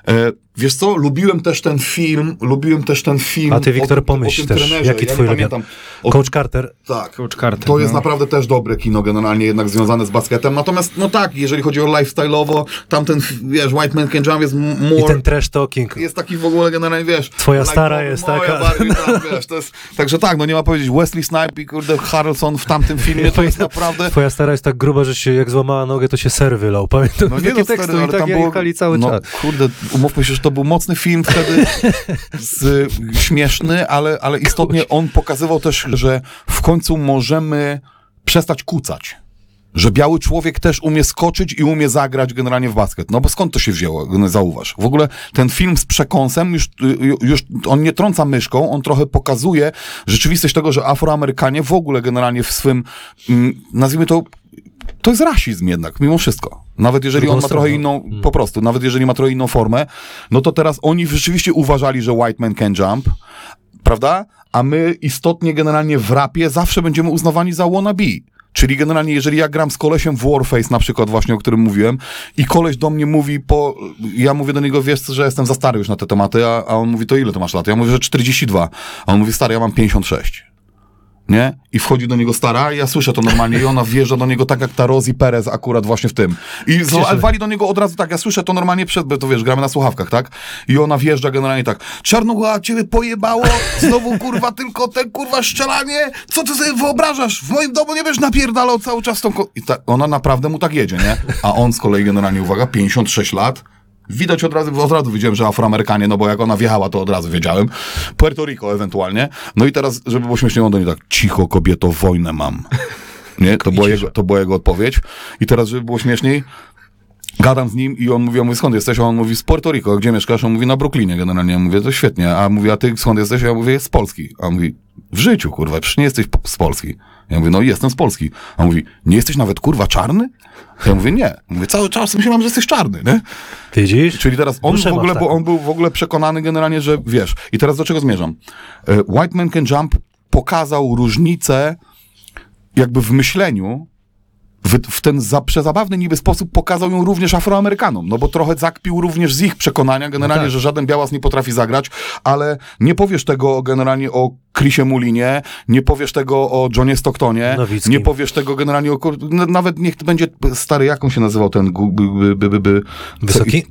E, wiesz co, lubiłem też ten film, lubiłem też ten film. A ty, Wiktor, o, pomyśl o tym też, trenerze. jaki ja twój ulubiony? O, Coach Carter. tak. Coach Carter, To jest no. naprawdę też dobre kino generalnie jednak związane z basketem. Natomiast, no tak, jeżeli chodzi o lifestyle'owo, tamten, wiesz, White Man Can Jump jest more... I ten trash talking. jest taki w ogóle generalnie, wiesz... Twoja life'owy, stara jest taka. Bardziej, tak, wiesz, to jest, także tak, no nie ma powiedzieć, Wesley Snipe i kurde Harrelson w tamtym filmie, to jest naprawdę... Twoja stara jest tak gruba, że się jak złamała nogę, to się ser wylał. Pamiętam No nie no, stary, ale tak tam było... cały no, czas. kurde, umówmy się, że to był mocny film wtedy, z, śmieszny, ale, ale istotnie on pokazywał też, że w końcu możemy przestać kucać. Że biały człowiek też umie skoczyć i umie zagrać generalnie w basket. No bo skąd to się wzięło, zauważ. W ogóle ten film z przekąsem, już, już on nie trąca myszką, on trochę pokazuje rzeczywistość tego, że Afroamerykanie w ogóle generalnie w swym, mm, nazwijmy to, to jest rasizm jednak, mimo wszystko. Nawet jeżeli Drugą on ma trochę stroną. inną, po prostu, nawet jeżeli ma trochę inną formę, no to teraz oni rzeczywiście uważali, że white man can jump, prawda? A my istotnie generalnie w rapie zawsze będziemy uznawani za wannabe. Czyli generalnie, jeżeli ja gram z kolesiem w Warface na przykład właśnie, o którym mówiłem i koleś do mnie mówi po... Ja mówię do niego, wiesz, że jestem za stary już na te tematy, a, a on mówi, to ile to masz lat? Ja mówię, że 42. A on mówi, stary, ja mam 56 nie? I wchodzi do niego stara, i ja słyszę to normalnie i ona wjeżdża do niego tak jak ta Rosie Perez akurat właśnie w tym. I z- ale wali do niego od razu tak, ja słyszę to normalnie przed, bo to wiesz, gramy na słuchawkach, tak? I ona wjeżdża generalnie tak, Czarnucha, ciebie pojebało, znowu kurwa tylko te kurwa szczelanie, co ty sobie wyobrażasz? W moim domu nie będziesz napierdalał cały czas tą... ko-" I ta, ona naprawdę mu tak jedzie, nie? A on z kolei generalnie, uwaga, 56 lat, Widać od razu, od razu wiedziałem, że Afroamerykanie, no bo jak ona wjechała, to od razu wiedziałem. Puerto Rico ewentualnie. No i teraz, żeby było śmiesznie, on do niej tak, cicho kobieto, wojnę mam. Nie? To, była jego, to była jego odpowiedź. I teraz, żeby było śmieszniej, gadam z nim i on mówi, ja mówię, skąd jesteś? A on mówi, z Puerto Rico. Gdzie mieszkasz? On mówi, na Brooklynie generalnie. Ja mówię, to świetnie. A mówi, a ty skąd jesteś? Ja mówię, z Polski. A on mówi, w życiu, kurwa, przecież nie jesteś z Polski. Ja mówię, no jestem z Polski. A on mówi, nie jesteś nawet, kurwa, czarny? Ja mówię, nie. Mówię, cały czas myślałem, że jesteś czarny, nie? Widzisz? Czyli teraz on Duszę w ogóle, bo taką. on był w ogóle przekonany generalnie, że wiesz. I teraz do czego zmierzam? E, White Man Can Jump pokazał różnicę jakby w myśleniu, w, ten za, przezabawny niby sposób pokazał ją również Afroamerykanom, no bo trochę zakpił również z ich przekonania generalnie, tak. że żaden białas nie potrafi zagrać, ale nie powiesz tego generalnie o Chrisie Mulinie, nie powiesz tego o Johnie Stocktonie, Nowickim. nie powiesz tego generalnie o, nawet niech będzie stary, jak on się nazywał ten, by, by, by, Wysoki?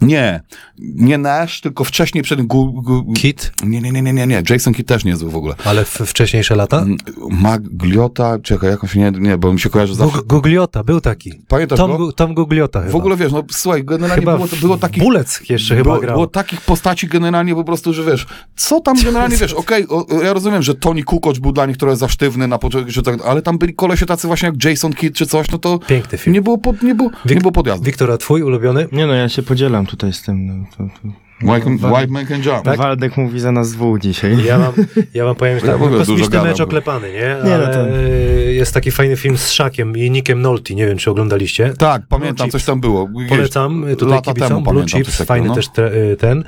Nie, nie Nash, tylko wcześniej przed gu, gu, Kit? nie, nie, nie, nie, nie, nie, Jason Kidd też niezły w ogóle. Ale w wcześniejsze lata? Mm, Magliota, czekaj, jak on się nie, nie, bo mi się kojarzy zawsze. Gug- Gugliota, był taki. Pamiętasz Tom, go? Tom Gugliota chyba. W ogóle wiesz, no słuchaj, generalnie chyba było, było takich... Bulec jeszcze chyba było, grał. było takich postaci generalnie po prostu, że wiesz, co tam generalnie, wiesz, okej, ja rozumiem, że Tony Kukoc był dla nich trochę za sztywny na początku, że tak, ale tam byli kolesie tacy właśnie jak Jason Kidd czy coś, no to Piękny film. nie było, pod, nie było, nie było podjazdu. Wiktora, twój ulubiony? Nie no, ja się podzielam tutaj z tym. No, to, to. White, White Man Can Jump. Tak? Waldek mówi za nas dwóch dzisiaj. Ja wam, ja wam powiem, że Ja tak, dużo kosmiczny gadam, mecz oklepany, nie? Nie, no Ale to- jest taki fajny film z Szakiem i Nickiem Nolte, nie wiem, czy oglądaliście. Tak, pamiętam, Blue coś tam było. Polecam tutaj lata kibicom. temu Blue Chips, takiego, fajny no. też y, ten.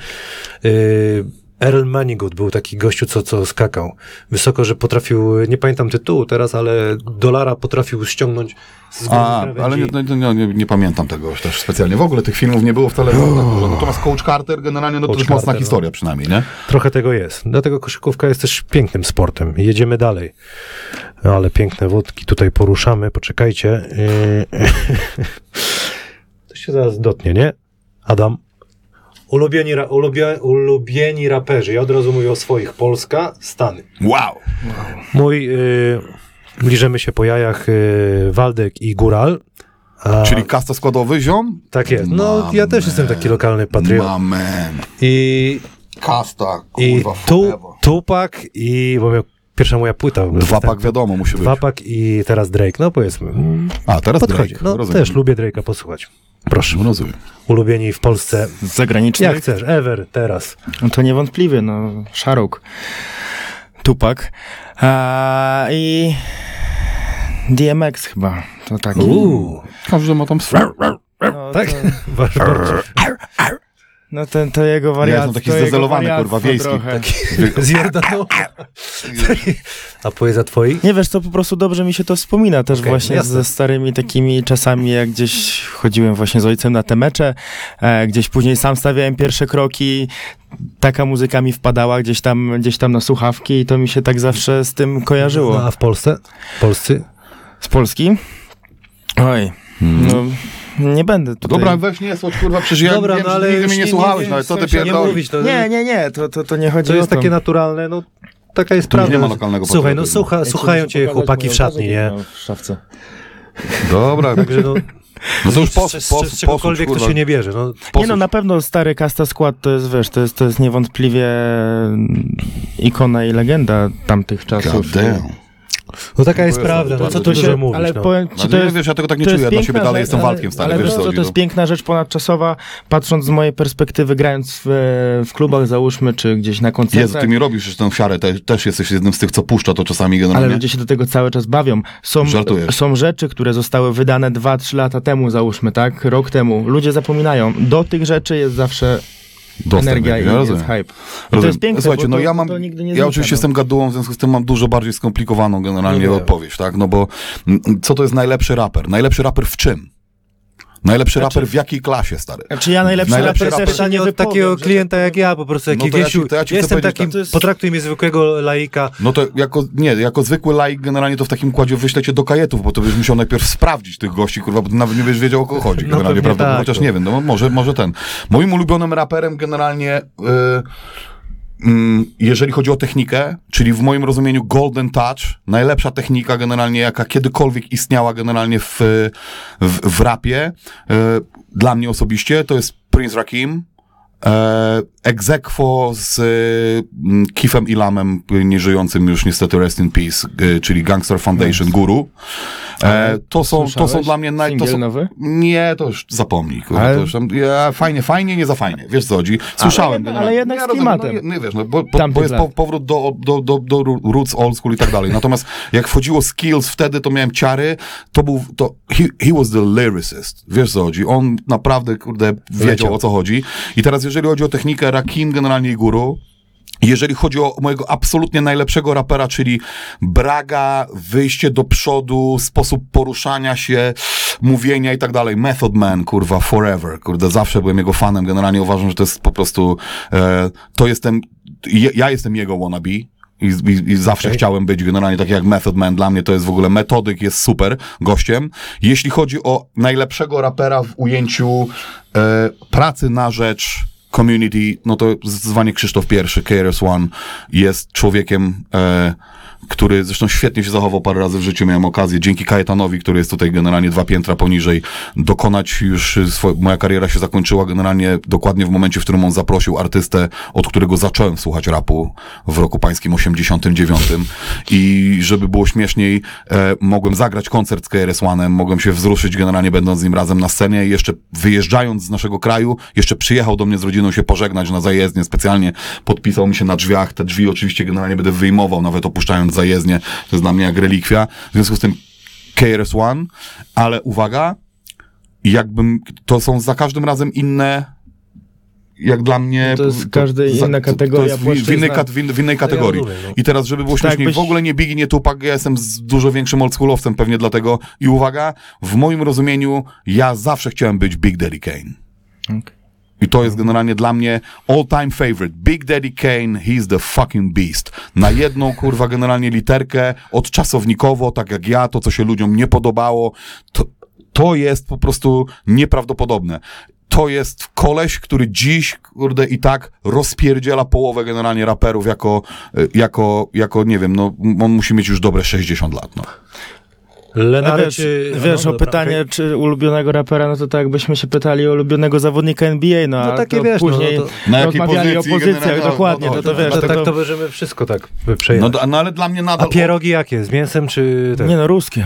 Y, Earl Manigood był taki gościu, co, co skakał wysoko, że potrafił, nie pamiętam tytułu teraz, ale dolara potrafił ściągnąć z A, ale nie, nie, nie, nie pamiętam tego też specjalnie. W ogóle tych filmów nie było wcale tak dużo. Natomiast Coach Carter generalnie, no to Coach już mocna Carter, no. historia przynajmniej, nie? Trochę tego jest. Dlatego koszykówka jest też pięknym sportem. Jedziemy dalej. No, ale piękne wódki tutaj poruszamy. Poczekajcie. Yy, To się zaraz dotnie, nie? Adam? Ulubieni, ra, ulubie, ulubieni raperzy. Ja od razu mówię o swoich. Polska, Stany. Wow! Mój, yy, bliżymy się po jajach, yy, Waldek i Góral. A, Czyli kasta składowy, ziom? tak jest. No, ja też jestem taki lokalny patriot. Mamen. I, Kasta, i kurwa, tu, forever. Tupak i, bo miał pierwsza moja płyta. Dwa pak wiadomo musi być. Dwapak i teraz Drake. No powiedzmy. A, teraz Podchodzi. Drake. No Rozumiem. też lubię Drake'a posłuchać. Proszę. Rozumiem. Ulubieni w Polsce. Zagranicznych? Jak chcesz, ever, teraz. No to niewątpliwie, no, Szaruk. Tupak. A, I DMX chyba, to taki. Uuu, Każdy ma tam swój. No, tak? to. No ten, to jego Ja wariat. jestem taki wariactwo kurwa, wiejski. Taki, Z Jordanowa. A poeza twoi? Nie wiesz, to po prostu dobrze mi się to wspomina też Okej, właśnie jasne. ze starymi takimi czasami, jak gdzieś chodziłem właśnie z ojcem na te mecze, e, gdzieś później sam stawiałem pierwsze kroki, taka muzyka mi wpadała gdzieś tam, gdzieś tam na słuchawki i to mi się tak zawsze z tym kojarzyło. No, a w Polsce? Polscy? Z Polski? Oj, no nie będę tutaj... Dobra, weź nie słodź, kurwa, przecież ja Dobra, wiem, no ale nigdy mnie nie, nie- słuchałeś, nie- no co ty nie pierdolisz? to, Nie, nie, nie, to, to, to nie chodzi to jest o to. takie naturalne, no taka jest Tu prawda. nie ma lokalnego Słuchaj, no słucha, słuchają cię chłopaki w szatni, nie? W szafce. Dobra, Także no, no to już z, pos, z, pos, z czegokolwiek posłuch, to się nie bierze. No, Nie no, na pewno stary Kasta Skład to jest, wiesz, to jest, to jest niewątpliwie ikona i legenda tamtych czasów. God damn. No taka jest prawda, no co To tu się- mówić. ale no. powiem ci, Znaczy, to jest, wiesz, ja tego tak nie to czuję, dla siebie dalej rzecz, jestem ale- walkiem stary, ale wiesz co chodzi, to jest no. piękna rzecz ponadczasowa, patrząc z mojej perspektywy, grając w, w klubach załóżmy, czy gdzieś na koncertach. Jezu, ty mi robisz już tę wsiarę, te, też jesteś jednym z tych, co puszcza to czasami Ale generalnie. ludzie się do tego cały czas bawią. Są, Żartujesz. są rzeczy, które zostały wydane 2-3 lata temu, załóżmy, tak? Rok temu. Ludzie zapominają. Do tych rzeczy jest zawsze Dostęp energia ja jest rozumiem. hype. I to jest piękne, Słuchajcie, no to, ja mam, ja oczywiście no. jestem gadułą, w związku z tym mam dużo bardziej skomplikowaną generalnie No nie. odpowiedź, tak? No bo mm, co to jest najlepszy raper? Najlepszy raper w czym? Najlepszy Znaczy- raper w jakiej klasie, stary? Znaczy ja najlepszy, Najlepszy raper raper- też nie od takiego że- klienta jak ja, po prostu, jaki No to ja ci- to ja jestem takim, tak. To jest- potraktuj mnie zwykłego laika. No to jako, nie, jako zwykły laik generalnie to w takim kładzie wyślę cię do kajetów, bo to byś musiał najpierw sprawdzić tych gości, kurwa, bo nawet nie będziesz wiedział o kogo chodzi No generalnie, prawda? tak, Chociaż no. nie wiem, no może, może ten. Moim ulubionym raperem generalnie, yy, jeżeli chodzi o technikę, czyli w moim rozumieniu Golden Touch, najlepsza technika generalnie, jaka kiedykolwiek istniała generalnie w, w, w rapie, yy, dla mnie osobiście, to jest Prince Rakim, E, Egzekwo z e, Kifem Ilamem, nieżyjącym już niestety Rest in Peace, e, czyli Gangster Foundation Guru. E, to, są, to są dla mnie naj... To Singiel są, nowy? nie, to już zapomnij. Kurwa, Ale- to już tam, ja, fajnie, fajnie, nie za fajnie. Wiesz co chodzi? Słyszałem. generalnie. ale jednak z rozumiem, klimatem. No, nie wiesz, no, bo, bo, Tamtych bo jest po, powrót do, do, do, do roots, old school i tak dalej. Natomiast jak wchodziło skills wtedy, to miałem ciary, to był, to he, he was the lyricist. Wiesz co chodzi? On naprawdę, kurde, wiedział Leciał. o co chodzi. I teraz jeżeli chodzi o technikę Rakim generalnie i Guru, jeżeli chodzi o mojego absolutnie najlepszego rapera, czyli braga, wyjście do przodu, sposób poruszania się, mówienia i tak dalej. Method Man, kurwa, forever. Kurde, zawsze byłem jego fanem. Generalnie uważam, że to jest po prostu, e, to jestem, ja, ja jestem jego wannabe. I, i, I zawsze Okej. chciałem być generalnie tak jak Method Man. Dla mnie to jest w ogóle metodyk, jest super gościem. Jeśli chodzi o najlepszego rapera w ujęciu e, pracy na rzecz community, no to zdecydowanie Krzysztof I, KRS One, jest człowiekiem, e, który zresztą świetnie się zachował parę razy w życiu. Miałem okazję dzięki Kajetanowi, który jest tutaj generalnie dwa piętra poniżej, dokonać już, y, swo- moja kariera się zakończyła generalnie dokładnie w momencie, w którym on zaprosił artystę, od którego zacząłem słuchać rapu w roku pańskim 89. I żeby było śmieszniej, e, mogłem zagrać koncert z KRS mogłem się wzruszyć generalnie będąc z nim razem na scenie i jeszcze wyjeżdżając z naszego kraju, jeszcze przyjechał do mnie z rodziną się pożegnać na zajezdnie, specjalnie podpisał mi się na drzwiach, te drzwi oczywiście generalnie będę wyjmował, nawet opuszczając zajezdnię, to jest dla mnie jak relikwia, w związku z tym KRS One, ale uwaga, jakbym, to są za każdym razem inne jak dla mnie... To jest każda inna kategoria, To jest w, w, innej, w, w innej kategorii. rozumiem, no. I teraz, żeby było Tak, śmieszniej, byś- w ogóle nie Biggie, nie Tupac, ja jestem z dużo większym oldschoolowcem pewnie dlatego. I uwaga, w moim rozumieniu, ja zawsze chciałem być Big Daddy Kane. Okej. I to jest generalnie dla mnie all-time favorite. Big Daddy Kane, he's the fucking beast. Na jedną, kurwa, generalnie literkę, odczasownikowo, tak jak ja, to co się ludziom nie podobało, to, to jest po prostu nieprawdopodobne. To jest koleś, który dziś, kurde, i tak rozpierdziela połowę generalnie raperów jako, y, jako, jako, nie wiem, no, on musi mieć już dobre 60 lat, no. A Lenary wiesz, czy... wiesz no, o dobra, pytanie, okej. czy ulubionego rapera, no to tak jakbyśmy się pytali o ulubionego zawodnika NBA, no, No a takie to wiesz, no, później no to- Na jakiej o pozycjach, no, dokładnie, no, to, no, wiesz, No, to, tak to, możemy wszystko tak No, przejechać. do- no ale dla mnie A nadal... pierogi jakie? Z mięsem czy nie no, ruskie.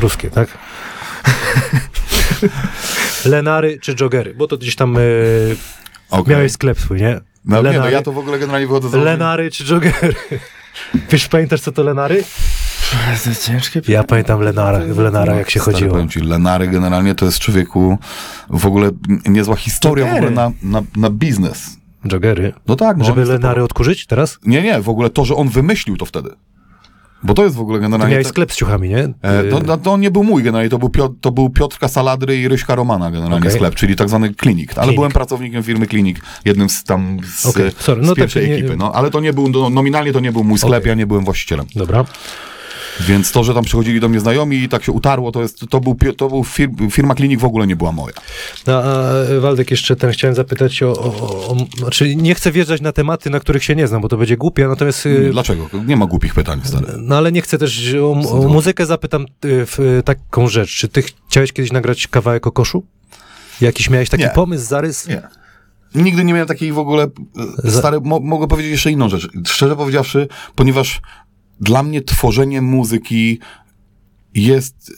ruskie, tak? Lenary czy joggery? Bo to gdzieś tam e, Okej. miałeś sklep swój, nie? No, nie, no Lenary- ja to w ogóle generalnie wychodzę z Lenary czy joggery? Wiesz, pamiętasz co to Lenary? To jest ciężkie Ja pamiętam Lenara, w Lenara jak się Stary, chodziło. ci, Lenary generalnie to jest człowieku w ogóle niezła historia w Jogery. ogóle na, na, na biznes. Joggery. No tak, no, Żeby Lenary odkurzyć teraz? Nie, nie, w ogóle to, że on wymyślił to wtedy. Bo to jest w ogóle To generalnie... miałeś tak- sklep z ciuchami, nie? E, to, Y, to, to nie był mój generalnie, to był, Piotr, to był Piotrka Saladry i Ryśka Romana generalnie Okej. sklep, czyli tak zwany klinik. Ale Klinik. byłem pracownikiem firmy Klinik, jednym z tam z, Okej, sorry, z no tak pierwszej nie- ekipy. No, ale to nie był, no, nominalnie to nie był mój sklep, Okej. ja nie byłem właścicielem. Dobra. Więc to, że tam przychodzili do mnie znajomi i tak się utarło, to, jest, to był, to był fir, firma Klinik w ogóle nie była moja. No, a e, Waldek, jeszcze ten chciałem zapytać o, o, o. Znaczy, nie chcę wjeżdżać na tematy, na których się nie znam, bo to będzie głupie, natomiast... y, Dlaczego? Nie ma głupich pytań, stary. No ale nie chcę też o, o muzykę zapytam y, w, taką rzecz. Czy ty chciałeś kiedyś nagrać kawałek o koszu? Jakiś miałeś taki Nie. pomysł, zarys? Nie. Nigdy nie miałem takiej w ogóle. e, Stary, mo, mogę powiedzieć jeszcze inną rzecz. Szczerze powiedziawszy, ponieważ dla mnie tworzenie muzyki jest.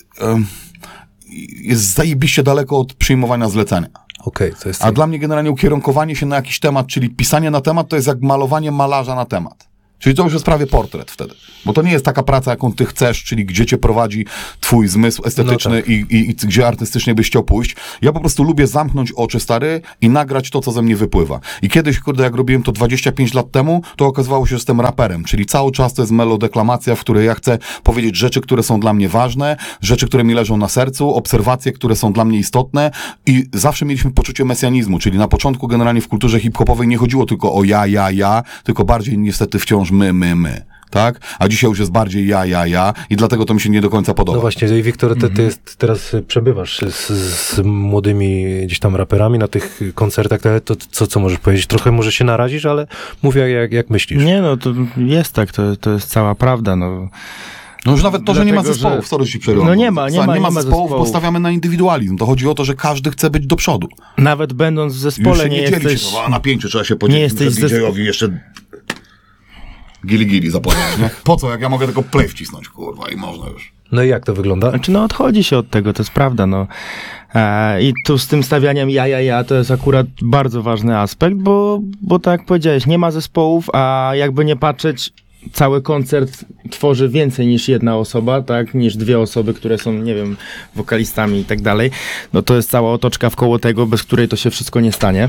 jest zajebiście daleko od przyjmowania zlecenia. Okej, to jest... A dla mnie generalnie ukierunkowanie się na jakiś temat, czyli pisanie na temat, to jest jak malowanie malarza na temat. Czyli to już jest prawie portret wtedy. Bo to nie jest taka praca, jaką ty chcesz, czyli gdzie cię prowadzi twój zmysł estetyczny No i, i, i gdzie artystycznie byś chciał pójść. Ja po prostu lubię zamknąć oczy, stary, i nagrać to, co ze mnie wypływa. I kiedyś, kurde, jak robiłem to 25 lat temu, to okazywało się, że jestem raperem. Czyli cały czas to jest melodeklamacja, w której ja chcę powiedzieć rzeczy, które są dla mnie ważne, rzeczy, które mi leżą na sercu, obserwacje, które są dla mnie istotne i zawsze mieliśmy poczucie mesjanizmu, czyli na początku generalnie w kulturze hip-hopowej nie chodziło tylko o ja, ja, ja, tylko bardziej niestety wciąż my, my, my. Tak? A dzisiaj już jest bardziej ja, ja, ja i dlatego to mi się nie do końca podoba. No właśnie, i Wiktor, ty, ty Mhm. jest, teraz przebywasz z, z młodymi gdzieś tam raperami na tych koncertach, to, to co, co możesz powiedzieć? Trochę może się narazisz, ale mówię jak, jak myślisz. Nie, no to jest tak, to, to jest cała prawda, no. No już nawet to, że nie ma Dlatego, zespołów, że- sorry, ci przerwam. No nie ma, nie Słuchaj, ma, nie ma nie ma zespołów, zespołów. postawiamy na indywidualizm. To chodzi o to, że każdy chce być do przodu. Nawet będąc w Już zespole się nie, nie, dzieli jesteś... się, no, a na pięciu trzeba się podzielić. nie jesteś muszę zes- DJ-owi jeszcze gili gili zapłacić, nie? Po co, jak ja mogę tylko play wcisnąć, kurwa, i można już. No i jak to wygląda? Znaczy, no odchodzi się od tego, to jest prawda, no. E, I tu z tym stawianiem ja, ja, ja, to jest akurat bardzo ważny aspekt, bo, bo tak jak powiedziałeś, nie ma zespołów, a jakby nie patrzeć, cały koncert tworzy więcej niż jedna osoba, tak, niż dwie osoby, które są, nie wiem, wokalistami i tak dalej. No to jest cała otoczka w koło tego, bez której to się wszystko nie stanie.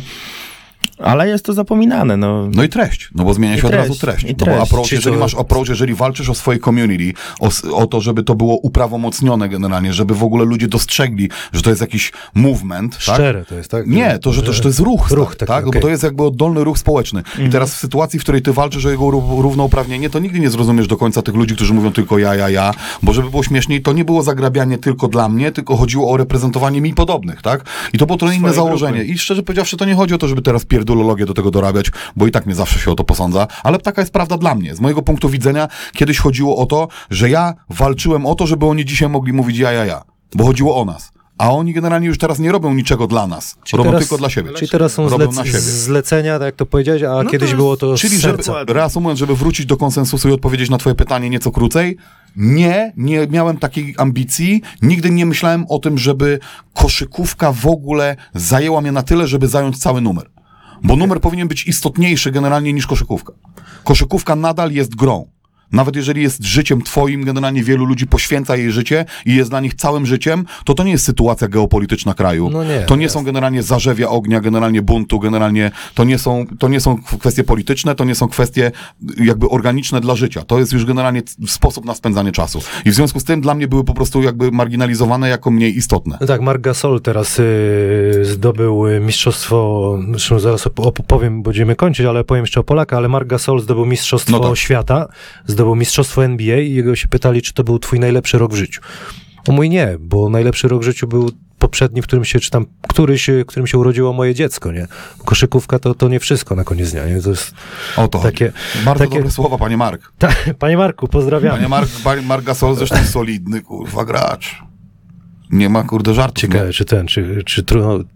Ale jest to zapominane, no. No i treść, no bo zmienia I się od treść, razu treść. i No bo treść. approach, jeżeli to- masz approach, jeżeli walczysz o swoje community, o, o to, żeby to było uprawomocnione generalnie, żeby w ogóle ludzie dostrzegli, że to jest jakiś movement, tak? Szczere to jest, tak? Nie, to, że to, że to jest ruch, Ruch tak? No okej. Bo to jest jakby oddolny ruch społeczny. I teraz w sytuacji, w której ty walczysz o jego ró- równouprawnienie, to nigdy nie zrozumiesz do końca tych ludzi, którzy mówią tylko ja, ja, ja, bo żeby było śmieszniej, to nie było zagrabianie tylko dla mnie, tylko chodziło o reprezentowanie mi podobnych, tak? I to było trochę inne założenie. grupy. I szczerze powiedziawszy, to nie chodzi o to, żeby teraz pierdolologię do tego dorabiać, bo i tak mnie zawsze się o to posądza, ale taka jest prawda dla mnie. Z mojego punktu widzenia kiedyś chodziło o to, że ja walczyłem o to, żeby oni dzisiaj mogli mówić ja, ja, ja, bo chodziło o nas. A oni generalnie już teraz nie robią niczego dla nas. Czyli robią teraz- tylko dla siebie. Czyli teraz są zlec- na siebie. zlecenia, tak jak to powiedziałeś, a No kiedyś to było to Czyli z żeby, reasumując, żeby wrócić do konsensusu i odpowiedzieć na twoje pytanie nieco krócej, nie, nie miałem takiej ambicji, nigdy nie myślałem o tym, żeby koszykówka w ogóle zajęła mnie na tyle, żeby zająć cały numer. Bo numer powinien być istotniejszy generalnie niż koszykówka. Koszykówka nadal jest grą. Nawet jeżeli jest życiem twoim, generalnie wielu ludzi poświęca jej życie i jest dla nich całym życiem, to to nie jest sytuacja geopolityczna kraju. No nie, to nie jasne. są generalnie zarzewia ognia, generalnie buntu, generalnie to nie, są, to nie są kwestie polityczne, to nie są kwestie jakby organiczne dla życia. To jest już generalnie sposób na spędzanie czasu. I w związku z tym dla mnie były po prostu jakby marginalizowane jako mniej istotne. No tak, Marc Gasol teraz y, zdobył y, mistrzostwo, zresztą zaraz op- opowiem, będziemy kończyć, ale powiem jeszcze o Polaka, ale Marc Gasol zdobył mistrzostwo No tak. świata, zdobył mistrzostwo NBA i jego się pytali, czy to był twój najlepszy rok w życiu. O mój nie, bo najlepszy rok w życiu był poprzedni, w którym się, czy tam któryś, w którym się urodziło moje dziecko, nie? Koszykówka to, to nie wszystko na koniec dnia, nie? To jest O to takie... chodzi. Bardzo takie- dobre słowa, panie Mark. Ta, panie Marku, pozdrawiam. Panie Mark, panie Mark Gasol zresztą solidny, kurwa, gracz. Nie ma, kurde, żartów. Ciekawe, czy ten, czy, czy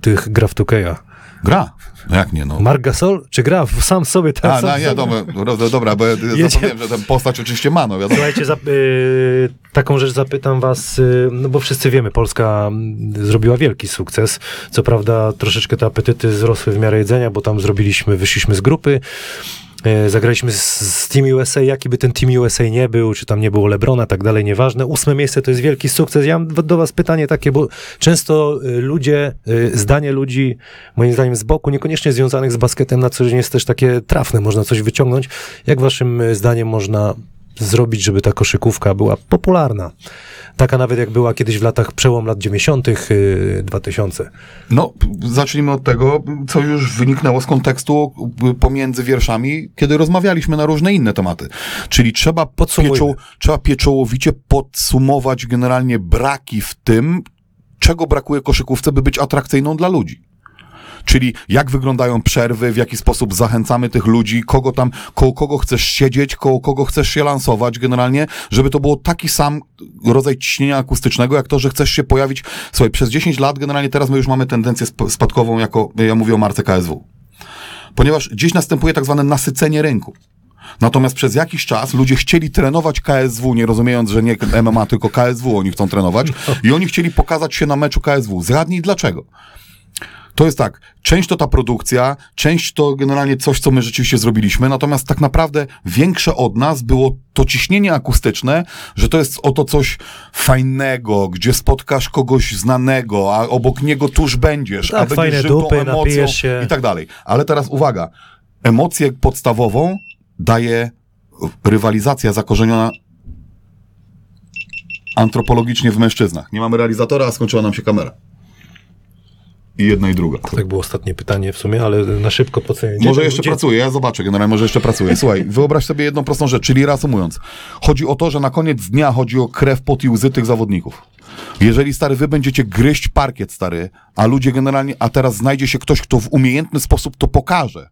tych gra w Tukeja. Gra. No jak nie, no. Marc Gasol, czy gra w- sam sobie tak? A, sam no nie, dobra, dobra, bo ja zapomniałem, że ten postać oczywiście ma, no wiadomo. Słuchajcie, y, taką rzecz zapytam was, y, no bo wszyscy wiemy, Polska mm, zrobiła wielki sukces. Co prawda troszeczkę te apetyty wzrosły w miarę jedzenia, bo tam zrobiliśmy, wyszliśmy z grupy. E, Zagraliśmy z, Team USA, jaki by ten Team USA nie był, czy tam nie było Lebrona, tak dalej, nieważne. Ósme miejsce to jest wielki sukces. Ja mam do- was pytanie takie, bo często y, ludzie, y, zdanie ludzi, moim zdaniem z boku, niekoniecznie związanych z basketem na co dzień jest też takie trafne, można coś wyciągnąć. Jak waszym zdaniem można zrobić, żeby ta koszykówka była popularna? Taka nawet jak była kiedyś w latach, przełom lat 90., y, 2000. No, zacznijmy od tego, co już wyniknęło z kontekstu y, pomiędzy wierszami, kiedy rozmawialiśmy na różne inne tematy. Czyli trzeba, pieczoł, trzeba pieczołowicie podsumować generalnie braki w tym, czego brakuje koszykówce, by być atrakcyjną dla ludzi. Czyli jak wyglądają przerwy, w jaki sposób zachęcamy tych ludzi, kogo tam, koło kogo chcesz siedzieć, koło kogo chcesz się lansować generalnie, żeby to było taki sam rodzaj ciśnienia akustycznego, jak to, że chcesz się pojawić. Słuchaj, przez 10 lat generalnie teraz my już mamy tendencję sp- spadkową, jako ja mówię o marce KSW. Ponieważ gdzieś następuje tak zwane nasycenie rynku. Natomiast przez jakiś czas ludzie chcieli trenować KSW, nie rozumiejąc, że nie MMA, tylko KSW oni chcą trenować. I oni chcieli pokazać się na meczu KSW. Zgadnij dlaczego. To jest tak, część to ta produkcja, część to generalnie coś, co my rzeczywiście zrobiliśmy, natomiast tak naprawdę większe od nas było to ciśnienie akustyczne, że to jest oto coś fajnego, gdzie spotkasz kogoś znanego, a obok niego tuż będziesz, Tak, a będziesz żył tą dupy, emocją napijesz się. i tak dalej. Ale teraz uwaga, emocję podstawową daje rywalizacja zakorzeniona antropologicznie w mężczyznach. Nie mamy realizatora, a skończyła nam się kamera. I jedna i druga. Tak było ostatnie pytanie w sumie, ale na szybko podsumowanie. Może jeszcze pracuje, ja zobaczę, generalnie może jeszcze pracuje. Słuchaj, wyobraź sobie jedną prostą rzecz, czyli reasumując. Chodzi o to, że na koniec dnia chodzi o krew, pot i łzy tych zawodników. Jeżeli, stary, wy będziecie gryźć parkiet, stary, a ludzie generalnie, a teraz znajdzie się ktoś, kto w umiejętny sposób to pokaże.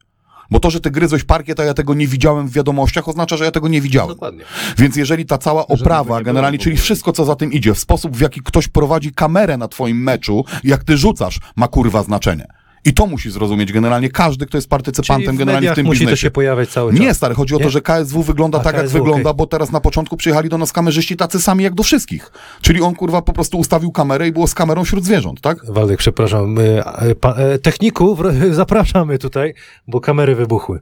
Bo to, że ty gryzłeś parkiet, a ja tego nie widziałem w wiadomościach, oznacza, że ja tego nie widziałem. Dokładnie. Więc jeżeli ta cała oprawa, generalnie, czyli wszystko, co za tym idzie, w sposób, w jaki ktoś prowadzi kamerę na twoim meczu, jak ty rzucasz, ma kurwa znaczenie. I to musi zrozumieć generalnie każdy, kto jest partycypantem Czyli w generalnie w tym musi biznesie. to się pojawiać cały czas. Nie, stary, chodzi o Nie? to, że KSW wygląda A, tak, jak KSW, wygląda, okej. bo teraz na początku przyjechali do nas kamerzyści tacy sami jak do wszystkich. Czyli on, kurwa, po prostu ustawił kamerę i było z kamerą wśród zwierząt, tak? Waldek, przepraszam. y, e, pa- e, Techników zapraszamy tutaj, bo kamery wybuchły.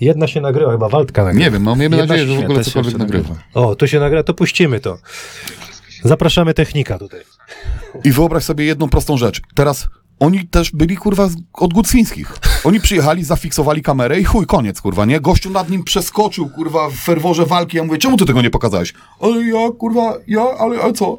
Jedna się nagrywa, chyba Waldka nagrywa. Nie wiem, no miejmy Jedna nadzieję, że w ogóle cokolwiek nagrywa. nagrywa. O, to się nagra, to puścimy to. Zapraszamy technika tutaj. I wyobraź sobie jedną prostą rzecz. Teraz oni też byli, kurwa, od Gucwińskich. Oni przyjechali, zafiksowali kamerę i chuj, koniec, kurwa, nie? Gościu nad nim przeskoczył, kurwa, w ferworze walki. Ja mówię, czemu ty tego nie pokazałeś? Ale ja, kurwa, ja, ale, ale co?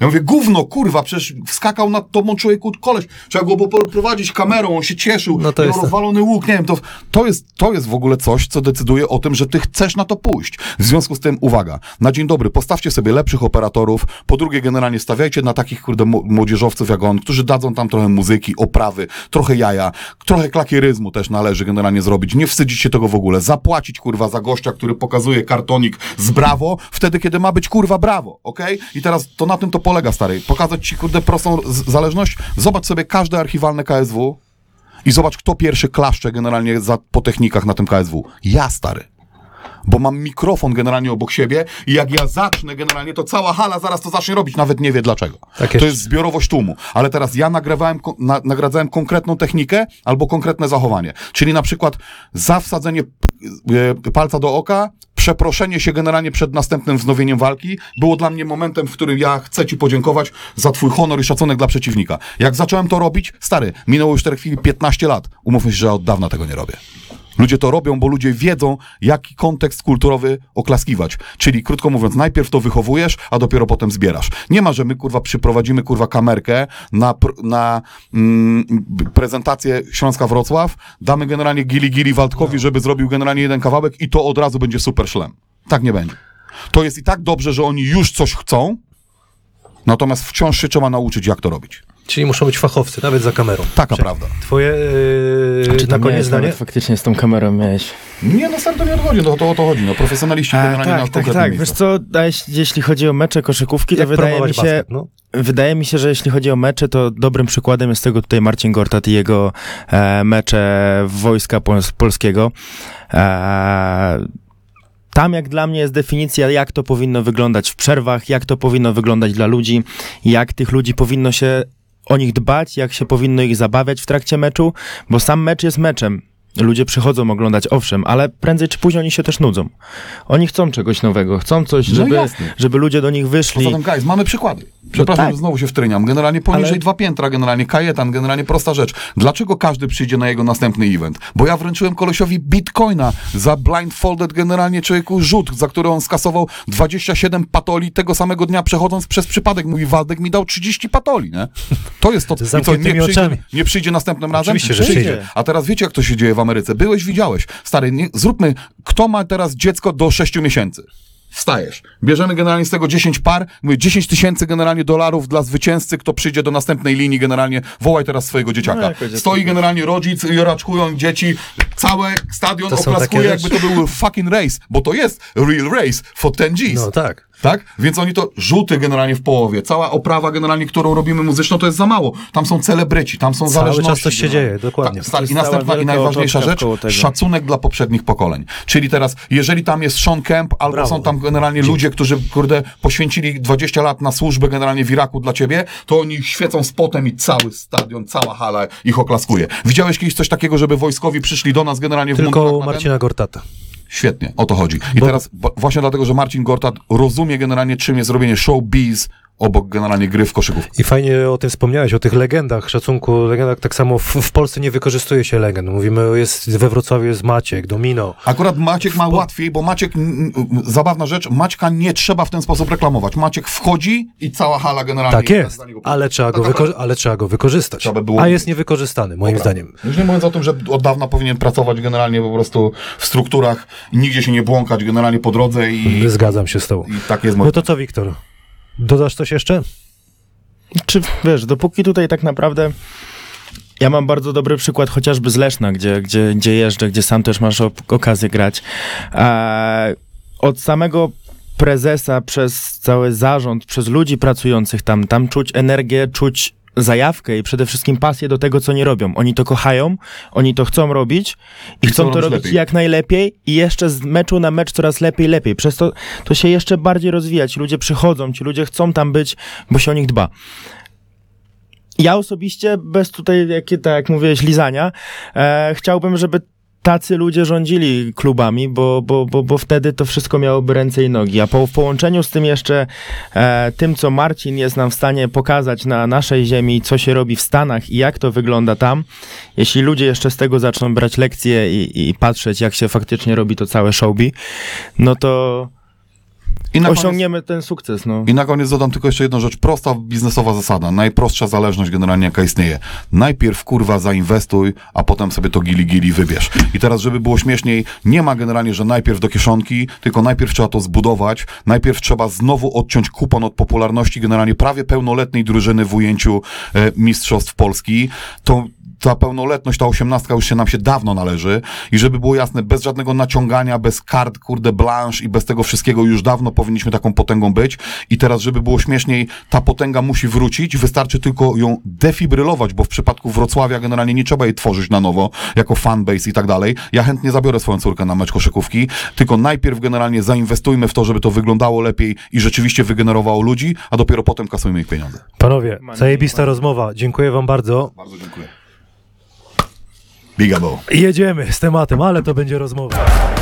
Ja mówię, gówno, kurwa, przecież wskakał nad tobą człowieku koleś. Trzeba go było prowadzić kamerą, on się cieszył, No to jest- rozwalony łuk, nie wiem, to, to, jest, to jest w ogóle coś, co decyduje o tym, że ty chcesz na to pójść. W związku z tym, uwaga, na dzień dobry, postawcie sobie lepszych operatorów, po drugie, generalnie stawiajcie na takich, kurde, młodzieżowców jak on, którzy dadzą tam trochę muzyki, oprawy, trochę jaja, trochę klakieryzmu też należy generalnie zrobić, nie wstydzić się tego w ogóle, zapłacić, kurwa, za gościa, który pokazuje kartonik z brawo, wtedy, kiedy ma być, kurwa, brawo, okej? I teraz to na tym to polega, stary. Pokazać ci, kurde, prostą zależność. Zobacz sobie każde archiwalne KSW i zobacz, kto pierwszy klaszcze generalnie za, po technikach na tym KSW. Ja, stary. Bo mam mikrofon generalnie obok siebie i jak ja zacznę generalnie, to cała hala zaraz to zacznie robić, nawet nie wie dlaczego. Tak to jest. zbiorowość tłumu. Ale teraz ja nagrywałem, na, nagradzałem konkretną technikę albo konkretne zachowanie. Czyli na przykład za wsadzenie e, palca do oka, przeproszenie się generalnie przed następnym wznowieniem walki było dla mnie momentem, w którym ja chcę ci podziękować za twój honor i szacunek dla przeciwnika. Jak zacząłem to robić, stary, minęło już w tej chwili 15 lat. Umówmy się, że od dawna tego nie robię. Ludzie to robią, bo ludzie wiedzą, jaki kontekst kulturowy oklaskiwać. Czyli, krótko mówiąc, najpierw to wychowujesz, a dopiero potem zbierasz. Nie ma, że my, kurwa, przyprowadzimy, kurwa, kamerkę na, na mm, prezentację Śląska-Wrocław, damy generalnie gili-gili Waldkowi, żeby zrobił generalnie jeden kawałek i to od razu będzie super szlem. Tak nie będzie. To jest i tak dobrze, że oni już coś chcą, natomiast wciąż się trzeba nauczyć, jak to robić. Czyli muszą być fachowcy, nawet za kamerą. Taka prawda. Twoje yy, Czy na to koniec zdanie? Faktycznie z tą kamerą miałeś. Nie, no stary, to nie odchodzi, no to o to chodzi. No, profesjonaliści A, generalnie na tak, tak, tak. miejscu. Wiesz co, jeśli chodzi o mecze koszykówki, to Jak wydaje mi się, basket, no? wydaje mi się, że jeśli chodzi o mecze, to dobrym przykładem jest tego tutaj Marcin Gortat i jego e, mecze wojska Pols- polskiego. E, tam jak dla mnie jest definicja, jak to powinno wyglądać w przerwach, jak to powinno wyglądać dla ludzi, jak tych ludzi powinno się o nich dbać, jak się powinno ich zabawiać w trakcie meczu, bo sam mecz jest meczem. Ludzie przychodzą oglądać, owszem, ale prędzej czy później oni się też nudzą. Oni chcą czegoś nowego, chcą coś, No żeby, jasne. żeby ludzie do nich wyszli. Poza tym, guys, mamy przykłady. Przepraszam, tak. że znowu się wtryniam. Generalnie poniżej Ale- dwa piętra, generalnie kajetan, generalnie prosta rzecz. Dlaczego każdy przyjdzie na jego następny event? Bo ja wręczyłem kolesiowi bitcoina za blindfolded generalnie człowieku rzut, za który on skasował 27 patoli tego samego dnia przechodząc przez przypadek. Mówi, Waldek mi dał 30 patoli, nie? To jest to, I co, nie przyjdzie, oczami. nie przyjdzie następnym razem? Oczywiście, że przyjdzie. A teraz wiecie, jak to się dzieje w Ameryce? Byłeś, widziałeś. Stary, nie, zróbmy, kto ma teraz dziecko do 6 miesięcy? Wstajesz. Bierzemy generalnie z tego 10 par, mówię 10 tysięcy generalnie dolarów dla zwycięzcy, kto przyjdzie do następnej linii generalnie, wołaj teraz swojego dzieciaka. No. Stoi generalnie rodzic i raczkują dzieci, całe stadion To są oklaskuje takie jakby to był fucking race, bo to jest real race for 10 G's. No tak. Tak? Więc oni to rzuty generalnie w połowie. Cała oprawa generalnie, którą robimy muzyczną, to jest za mało. Tam są celebryci, tam są Cały zależności. czas coś się generalnie. dzieje, dokładnie. Tak, I następna i najważniejsza rzecz, szacunek dla poprzednich pokoleń. Czyli teraz, jeżeli tam jest Sean Kemp, albo Brawo. są tam generalnie ludzie, którzy, kurde, poświęcili 20 lat na służbę generalnie w Iraku dla ciebie, to oni świecą spotem i cały stadion, cała hala ich oklaskuje. Widziałeś kiedyś coś takiego, żeby wojskowi przyszli do nas generalnie w Tylko mundurach na ten? Marcina Gortata. Świetnie, o to chodzi. I Bo- teraz właśnie dlatego, że Marcin Gortat rozumie generalnie, czym jest robienie showbiz obok generalnie gry w koszykówkę. I fajnie o tym wspomniałeś, o tych legendach, szacunku, legendach. Tak samo w, w Polsce nie wykorzystuje się legend. Mówimy, jest we Wrocławiu jest Maciek, Domino. Akurat Maciek ma łatwiej, bo Maciek, zabawna rzecz, Maćka nie trzeba w ten sposób reklamować. Maciek wchodzi i cała hala generalnie... Tak jest, ale trzeba, go wyko- ale trzeba go wykorzystać. Trzeba by A jest niewykorzystany, moim Dobra. zdaniem. Już nie mówiąc o tym, że od dawna powinien pracować generalnie po prostu w strukturach nigdzie się nie błąkać generalnie po drodze i, Zgadzam się z tobą. i tak jest moje... No to co, Wiktor? Dodasz coś jeszcze? Czy wiesz, dopóki tutaj tak naprawdę. Ja mam bardzo dobry przykład chociażby z Leszna, gdzie, gdzie, gdzie jeżdżę, gdzie sam też masz okazję grać. E, od samego prezesa przez cały zarząd, przez ludzi pracujących tam, tam czuć energię, czuć zajawkę i przede wszystkim pasję do tego, co nie robią. Oni to kochają, oni to chcą robić i I chcą chcą to robić robić lepiej. jak najlepiej i jeszcze z meczu na mecz coraz lepiej, lepiej. Przez to to się jeszcze bardziej rozwija. Ci ludzie przychodzą, ci ludzie chcą tam być, bo się o nich dba. Ja osobiście, bez tutaj, jak, tak jak mówiłeś, lizania, e, chciałbym, żeby tacy ludzie rządzili klubami, bo, bo, bo, bo wtedy to wszystko miałoby ręce i nogi. A po, w połączeniu z tym jeszcze, e, tym, co Marcin jest nam w stanie pokazać na naszej ziemi, co się robi w Stanach i jak to wygląda tam, jeśli ludzie jeszcze z tego zaczną brać lekcje i, i patrzeć, jak się faktycznie robi to całe showbi, no to I na koniec- osiągniemy ten sukces. No. I na koniec dodam tylko jeszcze jedną rzecz. Prosta biznesowa zasada. Najprostsza zależność generalnie jaka istnieje. Najpierw kurwa zainwestuj, a potem sobie to gili gili wybierz. I teraz, żeby było śmieszniej, nie ma generalnie, że najpierw do kieszonki, tylko najpierw trzeba to zbudować. Najpierw trzeba znowu odciąć kupon od popularności generalnie prawie pełnoletniej drużyny w ujęciu e, Mistrzostw Polski. To ta pełnoletność, ta osiemnastka już się nam się dawno należy i żeby było jasne, bez żadnego naciągania, bez kart, kurde, blanche i bez tego wszystkiego już dawno powinniśmy taką potęgą być i teraz, żeby było śmieszniej, ta potęga musi wrócić, wystarczy tylko ją defibrylować, bo w przypadku Wrocławia generalnie nie trzeba jej tworzyć na nowo, jako fanbase i tak dalej. Ja chętnie zabiorę swoją córkę na mecz koszykówki, tylko najpierw generalnie zainwestujmy w to, żeby to wyglądało lepiej i rzeczywiście wygenerowało ludzi, a dopiero potem kasujmy ich pieniądze. Panowie, zajebista rozmowa. Dziękuję wam bardzo. Bardzo dziękuję. Bigabo. Jedziemy z tematem, ale to będzie rozmowa.